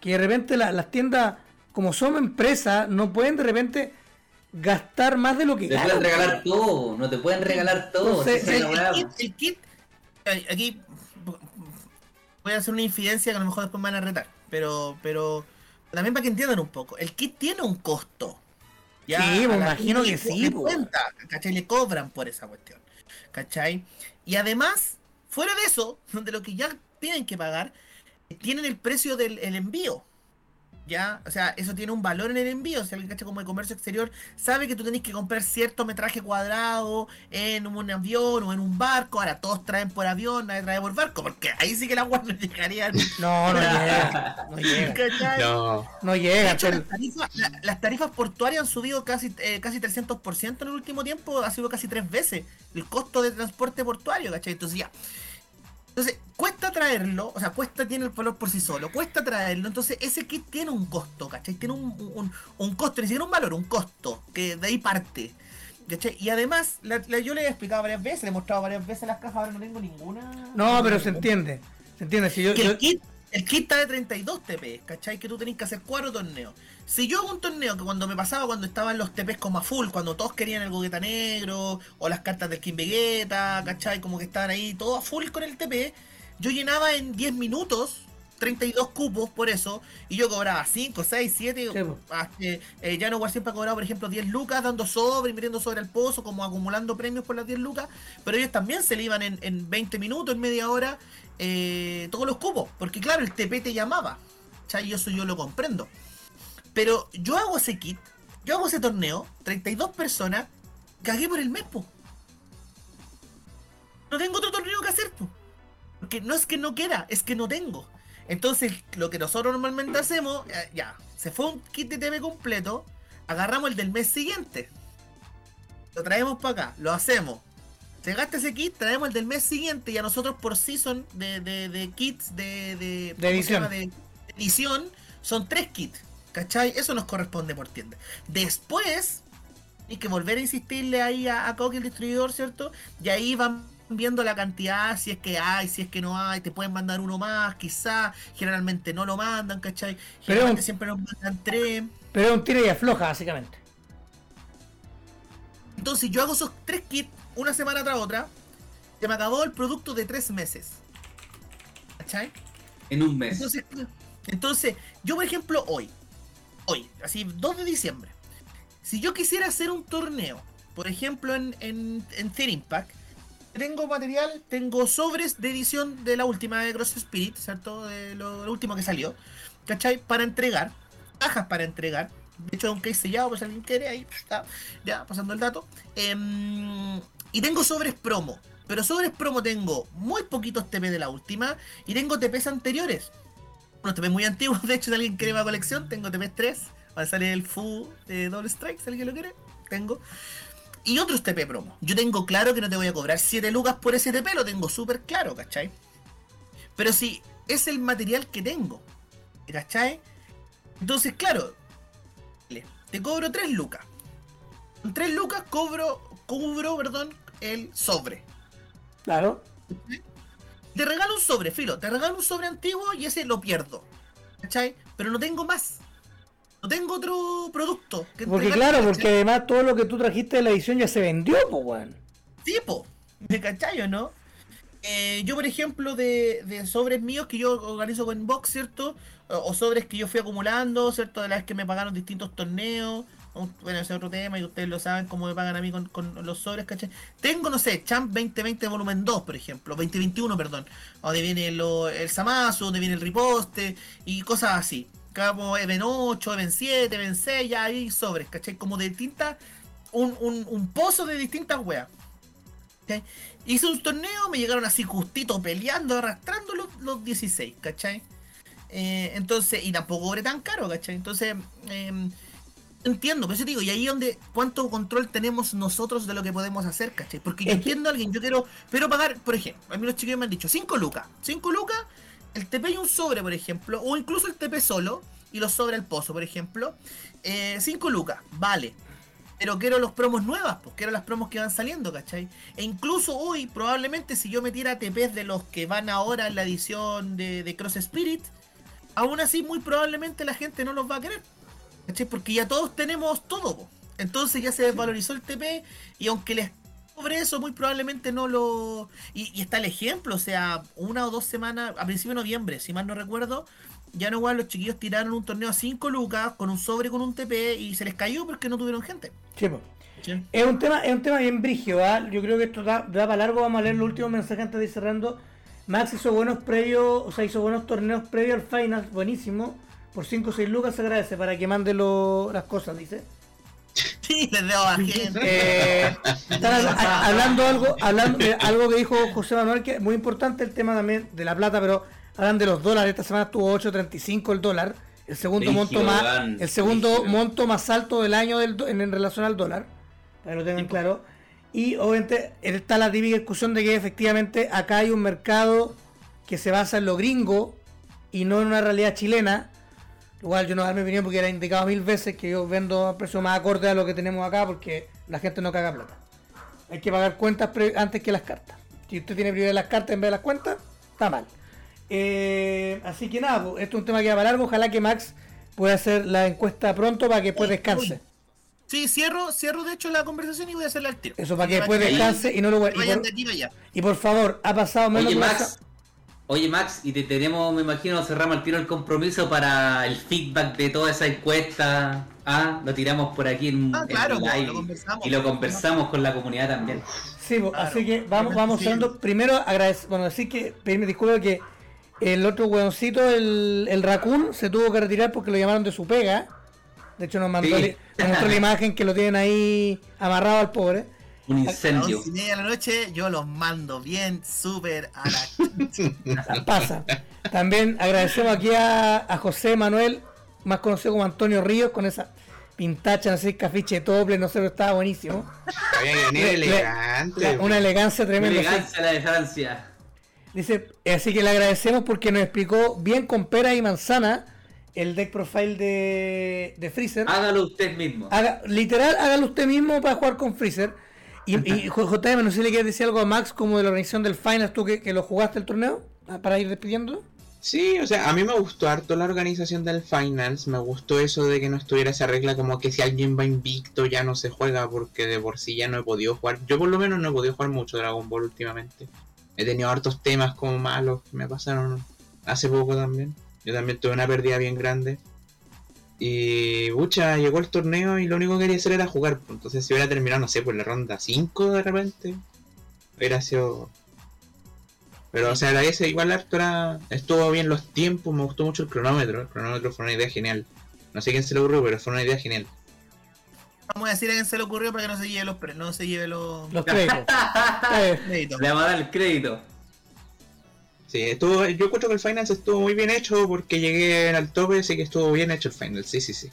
Que de repente la- las tiendas como somos empresa, no pueden de repente gastar más de lo que Te ganan. pueden regalar todo, no te pueden regalar todo. Entonces, el, kit, el kit- ay, aquí voy a hacer una infidencia que a lo mejor después me van a retar, pero pero también para que entiendan un poco, el kit tiene un costo. Sí, a me imagino que sí, cuenta, ¿cachai? Le cobran por esa cuestión, ¿cachai? Y además, fuera de eso, de lo que ya tienen que pagar, tienen el precio del el envío. ¿Ya? O sea, eso tiene un valor en el envío. Si alguien cacha como de comercio exterior, sabe que tú tenés que comprar cierto metraje cuadrado en un avión o en un barco. Ahora todos traen por avión, nadie trae por barco, porque ahí sí que la agua no llegaría. No, no llega. No llega. ¿cachai? No. No De llega. hecho, pero- las, tarifas, la- las tarifas portuarias han subido casi, eh, casi 300% en el último tiempo, ha sido casi tres veces el costo de transporte portuario, ¿cachai? Entonces ya. Entonces, cuesta traerlo, o sea, cuesta, tiene el valor por sí solo, cuesta traerlo, entonces ese kit tiene un costo, ¿cachai? Tiene un, un, un costo, ni siquiera un valor, un costo, que de ahí parte. ¿cachai? Y además, la- la- yo le he explicado varias veces, le he mostrado varias veces las cajas, ahora no tengo ninguna. No, pero se entiende. Se entiende. Si yo, Que yo- el kit, el kit está de 32 TP, ¿cachai? Que tú tenés que hacer cuatro torneos. Si yo hago un torneo que cuando me pasaba, cuando estaban los TPs como a full, cuando todos querían el Gogeta negro, o las cartas del King Vegeta, ¿cachai? Como que estaban ahí todos a full con el TP, yo llenaba en 10 minutos 32 cupos por eso, y yo cobraba 5, 6, 7, Sí, po. eh, ya no siempre ha cobrado, por ejemplo, 10 lucas dando sobre, metiendo sobre el pozo, como acumulando premios por las 10 lucas, pero ellos también se le iban en, en 20 minutos, en media hora, eh, todos los cupos, porque claro, el TP te llamaba, ¿cachai? Y eso yo lo comprendo. Pero yo hago ese kit, yo hago ese torneo, 32 personas, cagué por el mes, po. No tengo otro torneo que hacer, po. Porque no es que no quiera, es que no tengo. Entonces, lo que nosotros normalmente hacemos, eh, ya, se fue un kit de TV completo, agarramos el del mes siguiente, lo traemos para acá, lo hacemos. Se gasta ese kit, traemos el del mes siguiente y a nosotros por season de, de, de kits de, de, ¿cómo se edición. de son tres kits. ¿Cachai? Eso nos corresponde por tienda. Después, hay que volver a insistirle ahí a, a Coque, el distribuidor, ¿cierto? Y ahí van viendo la cantidad, si es que hay, si es que no hay, te pueden mandar uno más, quizá, generalmente no lo mandan, ¿cachai? Generalmente siempre nos mandan tres. pero es un tira y afloja, básicamente. Entonces yo hago esos tres kits una semana tras otra, se me acabó el producto de tres meses. ¿Cachai? En un mes. Entonces, entonces, yo por ejemplo hoy, hoy, así 2 de diciembre, si yo quisiera hacer un torneo, por ejemplo en, en, en Thin Impact, tengo material, tengo sobres de edición de la última de Cross Spirit, ¿cierto? De lo, último que salió, ¿cachai? Para entregar, cajas para entregar. De hecho, un case sellado, pues alguien quiere, ahí está, ya pasando el dato. Em, y tengo sobres promo. Pero sobres promo tengo muy poquitos TP de la última y tengo TPs anteriores. Unos TPs muy antiguos, de hecho, si alguien quiere más colección, tengo TPs 3. Va a salir el Fu de Double Strike, si alguien lo quiere. Tengo. Y otros TP promo. Yo tengo claro que no te voy a cobrar 7 lucas por ese TP, lo tengo súper claro, ¿cachai? Pero si es el material que tengo, ¿cachai? Entonces, claro, te cobro 3 lucas. Con 3 lucas cobro, cubro, perdón, el sobre. Claro. Te regalo un sobre, filo, te regalo un sobre antiguo y ese lo pierdo. ¿Cachai? Pero no tengo más. No tengo otro producto. que Porque claro, ¿cachai? porque además todo lo que tú trajiste de la edición ya se vendió, pues, weón. Sí, po. ¿Me cachai o no? Eh, yo, por ejemplo, de, de sobres míos que yo organizo con Box, ¿cierto? O, o sobres que yo fui acumulando, ¿cierto? De las que me pagaron distintos torneos. Bueno, ese es otro tema y ustedes lo saben cómo me pagan a mí con, con los sobres, ¿cachai? Tengo, no sé, Champ 2020 volumen 2, por ejemplo, 2021, perdón. Donde viene lo- el Samazo, donde viene el riposte y cosas así. Como Even 8, Even 7, Even 6, ya hay sobres, ¿cachai? Como de distintas. Un, un, un pozo de distintas weas. ¿cachai? Hice un torneo, me llegaron así justito peleando, arrastrando los, los 16, ¿cachai? Eh, entonces, y tampoco cobré tan caro, ¿cachai? Entonces, eh, entiendo, pero eso te digo, y ahí es donde, ¿cuánto control tenemos nosotros de lo que podemos hacer, ¿cachai? Porque yo entiendo a alguien, yo quiero, pero pagar, por ejemplo, a mí los chiquillos me han dicho 5 lucas, 5 lucas, el TP y un sobre, por ejemplo, o incluso el TP solo, y los sobre al pozo, por ejemplo, 5 lucas, vale. Pero quiero los promos nuevas, pues quiero las promos que van saliendo, ¿cachai? E incluso hoy, probablemente si yo metiera TPs de los que van ahora en la edición de, de Cross Spirit, aún así muy probablemente la gente no los va a querer. ¿Cachai? Porque ya todos tenemos todo. Entonces ya se desvalorizó el TP y aunque les cobre eso, muy probablemente no lo... Y, y está el ejemplo, o sea, una o dos semanas, a principio de noviembre, si mal no recuerdo, ya no igual los chiquillos tiraron un torneo a 5 lucas con un sobre con un TP y se les cayó porque no tuvieron gente. Sí. Es un tema, es un tema bien brigio, ¿ah? Yo creo que esto da, da para largo, vamos a leer los últimos mensajes antes de ir cerrando. Max hizo buenos previos, o sea, hizo buenos torneos previos al final, buenísimo. Por 5 o 6 lucas se agradece para que mande lo- las cosas, dice. Sí, les debo a gente. Eh, están hab- a- hablando algo, hablando de algo que dijo José Manuel, que es muy importante el tema también de la plata, pero hablan de los dólares. Esta semana estuvo 8.35 el dólar, el segundo Brígido, monto más, weón, el segundo brígido. monto más alto del año del, en, en relación al dólar, para que lo tengan claro. Y obviamente está la típica discusión de que efectivamente acá hay un mercado que se basa en lo gringo y no en una realidad chilena. Igual yo no dar mi opinión porque era indicado mil veces que yo vendo a precio más acorde a lo que tenemos acá porque la gente no caga plata. Hay que pagar cuentas antes que las cartas. Si usted tiene prioridad las cartas en vez de las cuentas, está mal. Eh, así que nada, esto es un tema que va para largo. Ojalá que Max pueda hacer la encuesta pronto para que después descanse. Sí, cierro, cierro de hecho la conversación y voy a hacerla al tiro. Eso para que después descanse y no lo y vayan por, de aquí para allá. y por favor, ha pasado menos Oye, de una Max. Oye, Max, y te tenemos, me imagino, cerramos el tiro el compromiso para el feedback de toda esa encuesta. Ah, lo tiramos por aquí en, Ah, en claro, el pues, live lo conversamos. y lo conversamos con la comunidad también. Sí, pues, Claro. así que vamos, vamos cerrando. Primero, agradecer, bueno, decir que pedirme disculpas que el otro hueoncito, el, el Raccoon, se tuvo que retirar porque lo llamaron de su pega. De hecho, nos mandó, Sí. li- nos mostró la imagen que lo tienen ahí amarrado al pobre. Un A las incendio. once y media de la noche yo los mando bien, súper a la... Pasa. También agradecemos aquí a, a José Manuel, más conocido como Antonio Ríos, con esa pintacha, no sé, cafiche tople, no sé, pero estaba buenísimo. Había que elegante. La- una elegancia tremenda. sí. Elegancia la de Francia. Dice, así que le agradecemos porque nos explicó bien con pera y manzana el deck profile de, de Freezer. Hágalo usted mismo. Haga- literal, hágalo usted mismo para jugar con Freezer. Y, y JM, no sé si le quieres decir algo a Max como de la organización del Finals, tú que, que lo jugaste el torneo, para ir despidiendo. Sí, o sea, a mí me gustó harto la organización del Finals, me gustó eso de que no estuviera esa regla como que si alguien va invicto ya no se juega porque de por sí ya no he podido jugar. Yo por lo menos no he podido jugar mucho Dragon Ball últimamente. He tenido hartos temas como malos que me pasaron hace poco también. Yo también tuve una pérdida bien grande. Y pucha, llegó el torneo y lo único que quería hacer era jugar. pues, Entonces si hubiera terminado, no sé, por la ronda 5 de repente, hubiera sido pero, o sea, la S igual harto era... Estuvo bien los tiempos, me gustó mucho el cronómetro. El cronómetro fue una idea genial. No sé quién se le ocurrió, pero fue una idea genial. Vamos a decir a quién se le ocurrió para que no se lleve los, pre- no se lleve los, Los créditos. Eh, créditos. Le vamos a dar el crédito. Sí, estuvo, yo encuentro que el Finals estuvo muy bien hecho porque llegué al tope, así que estuvo bien hecho el Finals. Sí, sí, sí.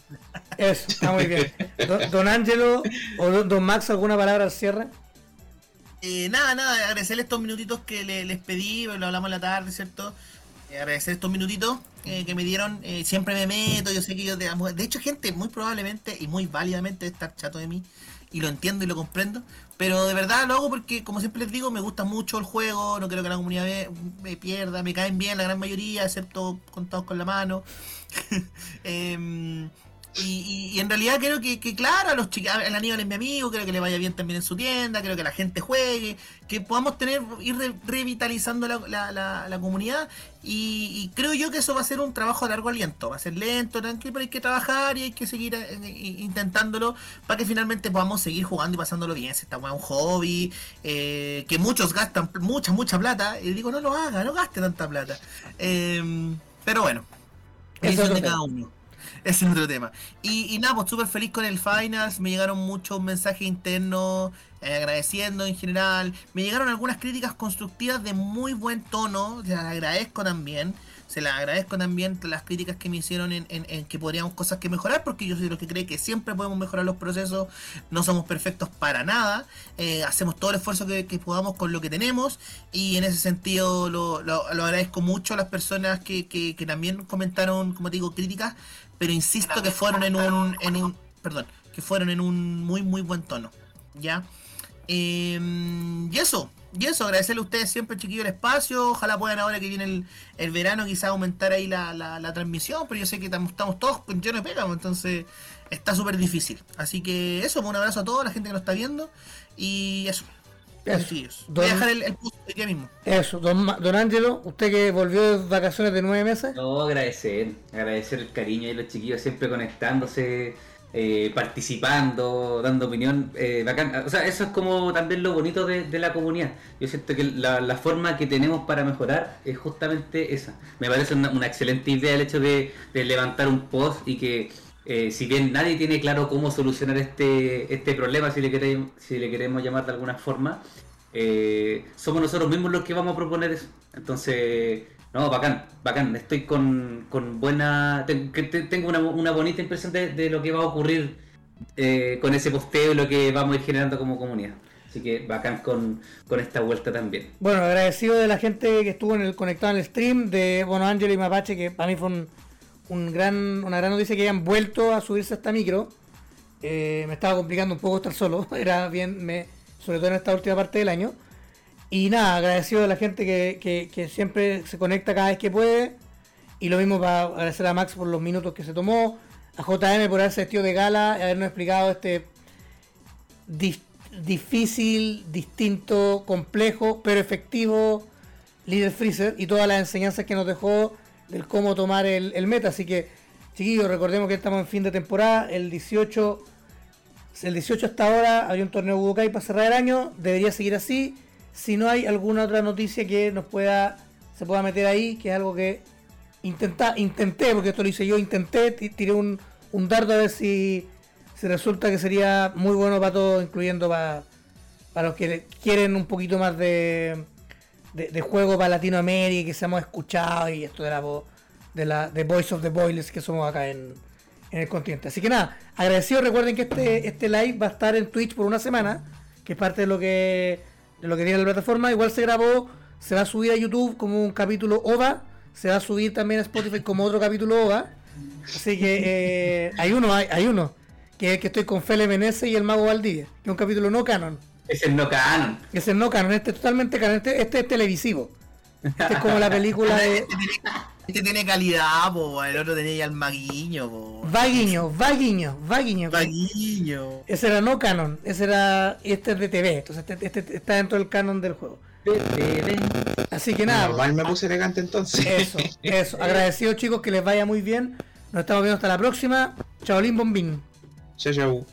eso, está muy bien. Don, don Ángelo o don, don Max, ¿alguna palabra al cierre? Eh, nada, nada, agradecerles estos minutitos que le- les pedí, lo hablamos en la tarde, ¿cierto? Eh, agradecer estos minutitos eh, que me dieron. eh, siempre me meto, yo sé que yo. De, de hecho, gente muy probablemente y muy válidamente estar chato de mí. Y lo entiendo y lo comprendo. Pero de verdad lo hago porque, como siempre les digo, me gusta mucho el juego. No creo que la comunidad me, me pierda. Me caen bien la gran mayoría, excepto contados con la mano. Em, y, y- y en realidad creo que, que claro, a los chicos, el Aníbal es mi amigo, creo que le vaya bien también en su tienda, creo que la gente juegue, que podamos tener, ir re- revitalizando la, la- la- la comunidad y, y creo yo que eso va a ser un trabajo a largo aliento, va a ser lento, tranquilo, pero hay que trabajar y hay que seguir eh, eh, intentándolo para que finalmente podamos seguir jugando y pasándolo bien, si esta weá es un hobby, eh, que muchos gastan mucha, mucha plata, y digo, no lo haga, no gaste tanta plata. Em, pero bueno, Eso es de cada uno. Ese es otro tema. Y, nada, pues súper feliz con el Finals. Me llegaron muchos mensajes internos eh, agradeciendo en general. Me llegaron algunas críticas constructivas de muy buen tono. Se las agradezco también. Se las agradezco también las críticas que me hicieron en, que podríamos cosas que mejorar, porque yo soy los que cree que siempre podemos mejorar los procesos. No somos perfectos para nada. Eh, hacemos todo el esfuerzo que, podamos con lo que tenemos. Y en ese sentido lo, lo- agradezco mucho a las personas que, que- también comentaron, como digo, críticas. Pero insisto que fueron en un, en un. Perdón, que fueron en un muy, muy buen tono. ¿Ya? Eh, y eso, Y eso, agradecerle a ustedes siempre, chiquillo, el espacio. Ojalá puedan ahora que viene el, el verano quizás aumentar ahí la, la, la transmisión, pero yo sé que tam- estamos todos llenos de pega, pues, entonces está súper difícil. Así que eso, pues, un abrazo a toda la gente que nos está viendo. Y eso. Don- Voy a dejar el, el post día mismo. Eso, don, don Ángelo, usted que volvió de vacaciones de nueve meses. No, agradecer, agradecer el cariño de los chiquillos siempre conectándose, eh, participando, dando opinión. eh, bacán. O sea, eso es como también lo bonito de, de la comunidad. Yo siento que la, la forma que tenemos para mejorar es justamente esa. Me parece una, una excelente idea el hecho de, de levantar un post y que eh, si bien nadie tiene claro cómo solucionar este, este problema, si le, queremos, si le queremos llamar de alguna forma, eh, somos nosotros mismos los que vamos a proponer eso. Entonces, no, bacán, bacán. Estoy con, con buena. Tengo una, una bonita impresión de, de lo que va a ocurrir eh, con ese posteo y lo que vamos a ir generando como comunidad. Así que bacán con, con esta vuelta también. Bueno, agradecido de la gente que estuvo en el conectado en el stream, de Bono Ángelo y Mapache, que para mí fue un, un gran, una gran noticia que hayan vuelto a subirse a esta micro. Eh, me estaba complicando un poco estar solo, era bien, me, sobre todo en esta última parte del año. Y nada, agradecido de la gente que, que- siempre se conecta cada vez que puede. Y lo mismo para agradecer a Max por los minutos que se tomó, a JM por haberse vestido de gala y habernos explicado este dif- difícil, distinto, complejo, pero efectivo Líder Freezer y todas las enseñanzas que nos dejó del cómo tomar el, el meta. Así que, chiquillos, recordemos que estamos en fin de temporada. El 18, el 18 hasta ahora hay un torneo Budokai para cerrar el año. Debería seguir así. Si no hay alguna otra noticia que nos pueda se pueda meter ahí, que es algo que intenta, intenté, porque esto lo hice yo, intenté, ti- tiré un, un dardo a ver si, si resulta que sería muy bueno para todos, incluyendo para, para los que quieren un poquito más de, de, juego para Latinoamérica, que seamos escuchados y esto de la voz, de la de Voice of the Boilers que somos acá en, en el continente. Así que nada, agradecido, recuerden que este, este live va a estar en Twitch por una semana, que es parte de lo que, de lo que tiene la plataforma. Igual se grabó, se va a subir a YouTube como un capítulo OVA, se va a subir también a Spotify como otro capítulo OVA. Así que eh, hay uno, hay, hay uno, que es que estoy con Fele Menezes y el Mago Valdivia, que es un capítulo no canon. Es el no canon. Ese es no canon, este es totalmente canon, este, este es televisivo. Este es como la película de Este tiene calidad, po, el otro tenía ya el maguiño, po. Vaguiño, Vaguiño, Vaguiño. Maguiño. Ese era no canon, ese era este es de TV, entonces este, este está dentro del canon del juego. Así que nada, Normal me puse elegante entonces. eso, eso. Agradecido chicos, que les vaya muy bien. Nos estamos viendo hasta la próxima. Chaolín Bombín. Chao, chao.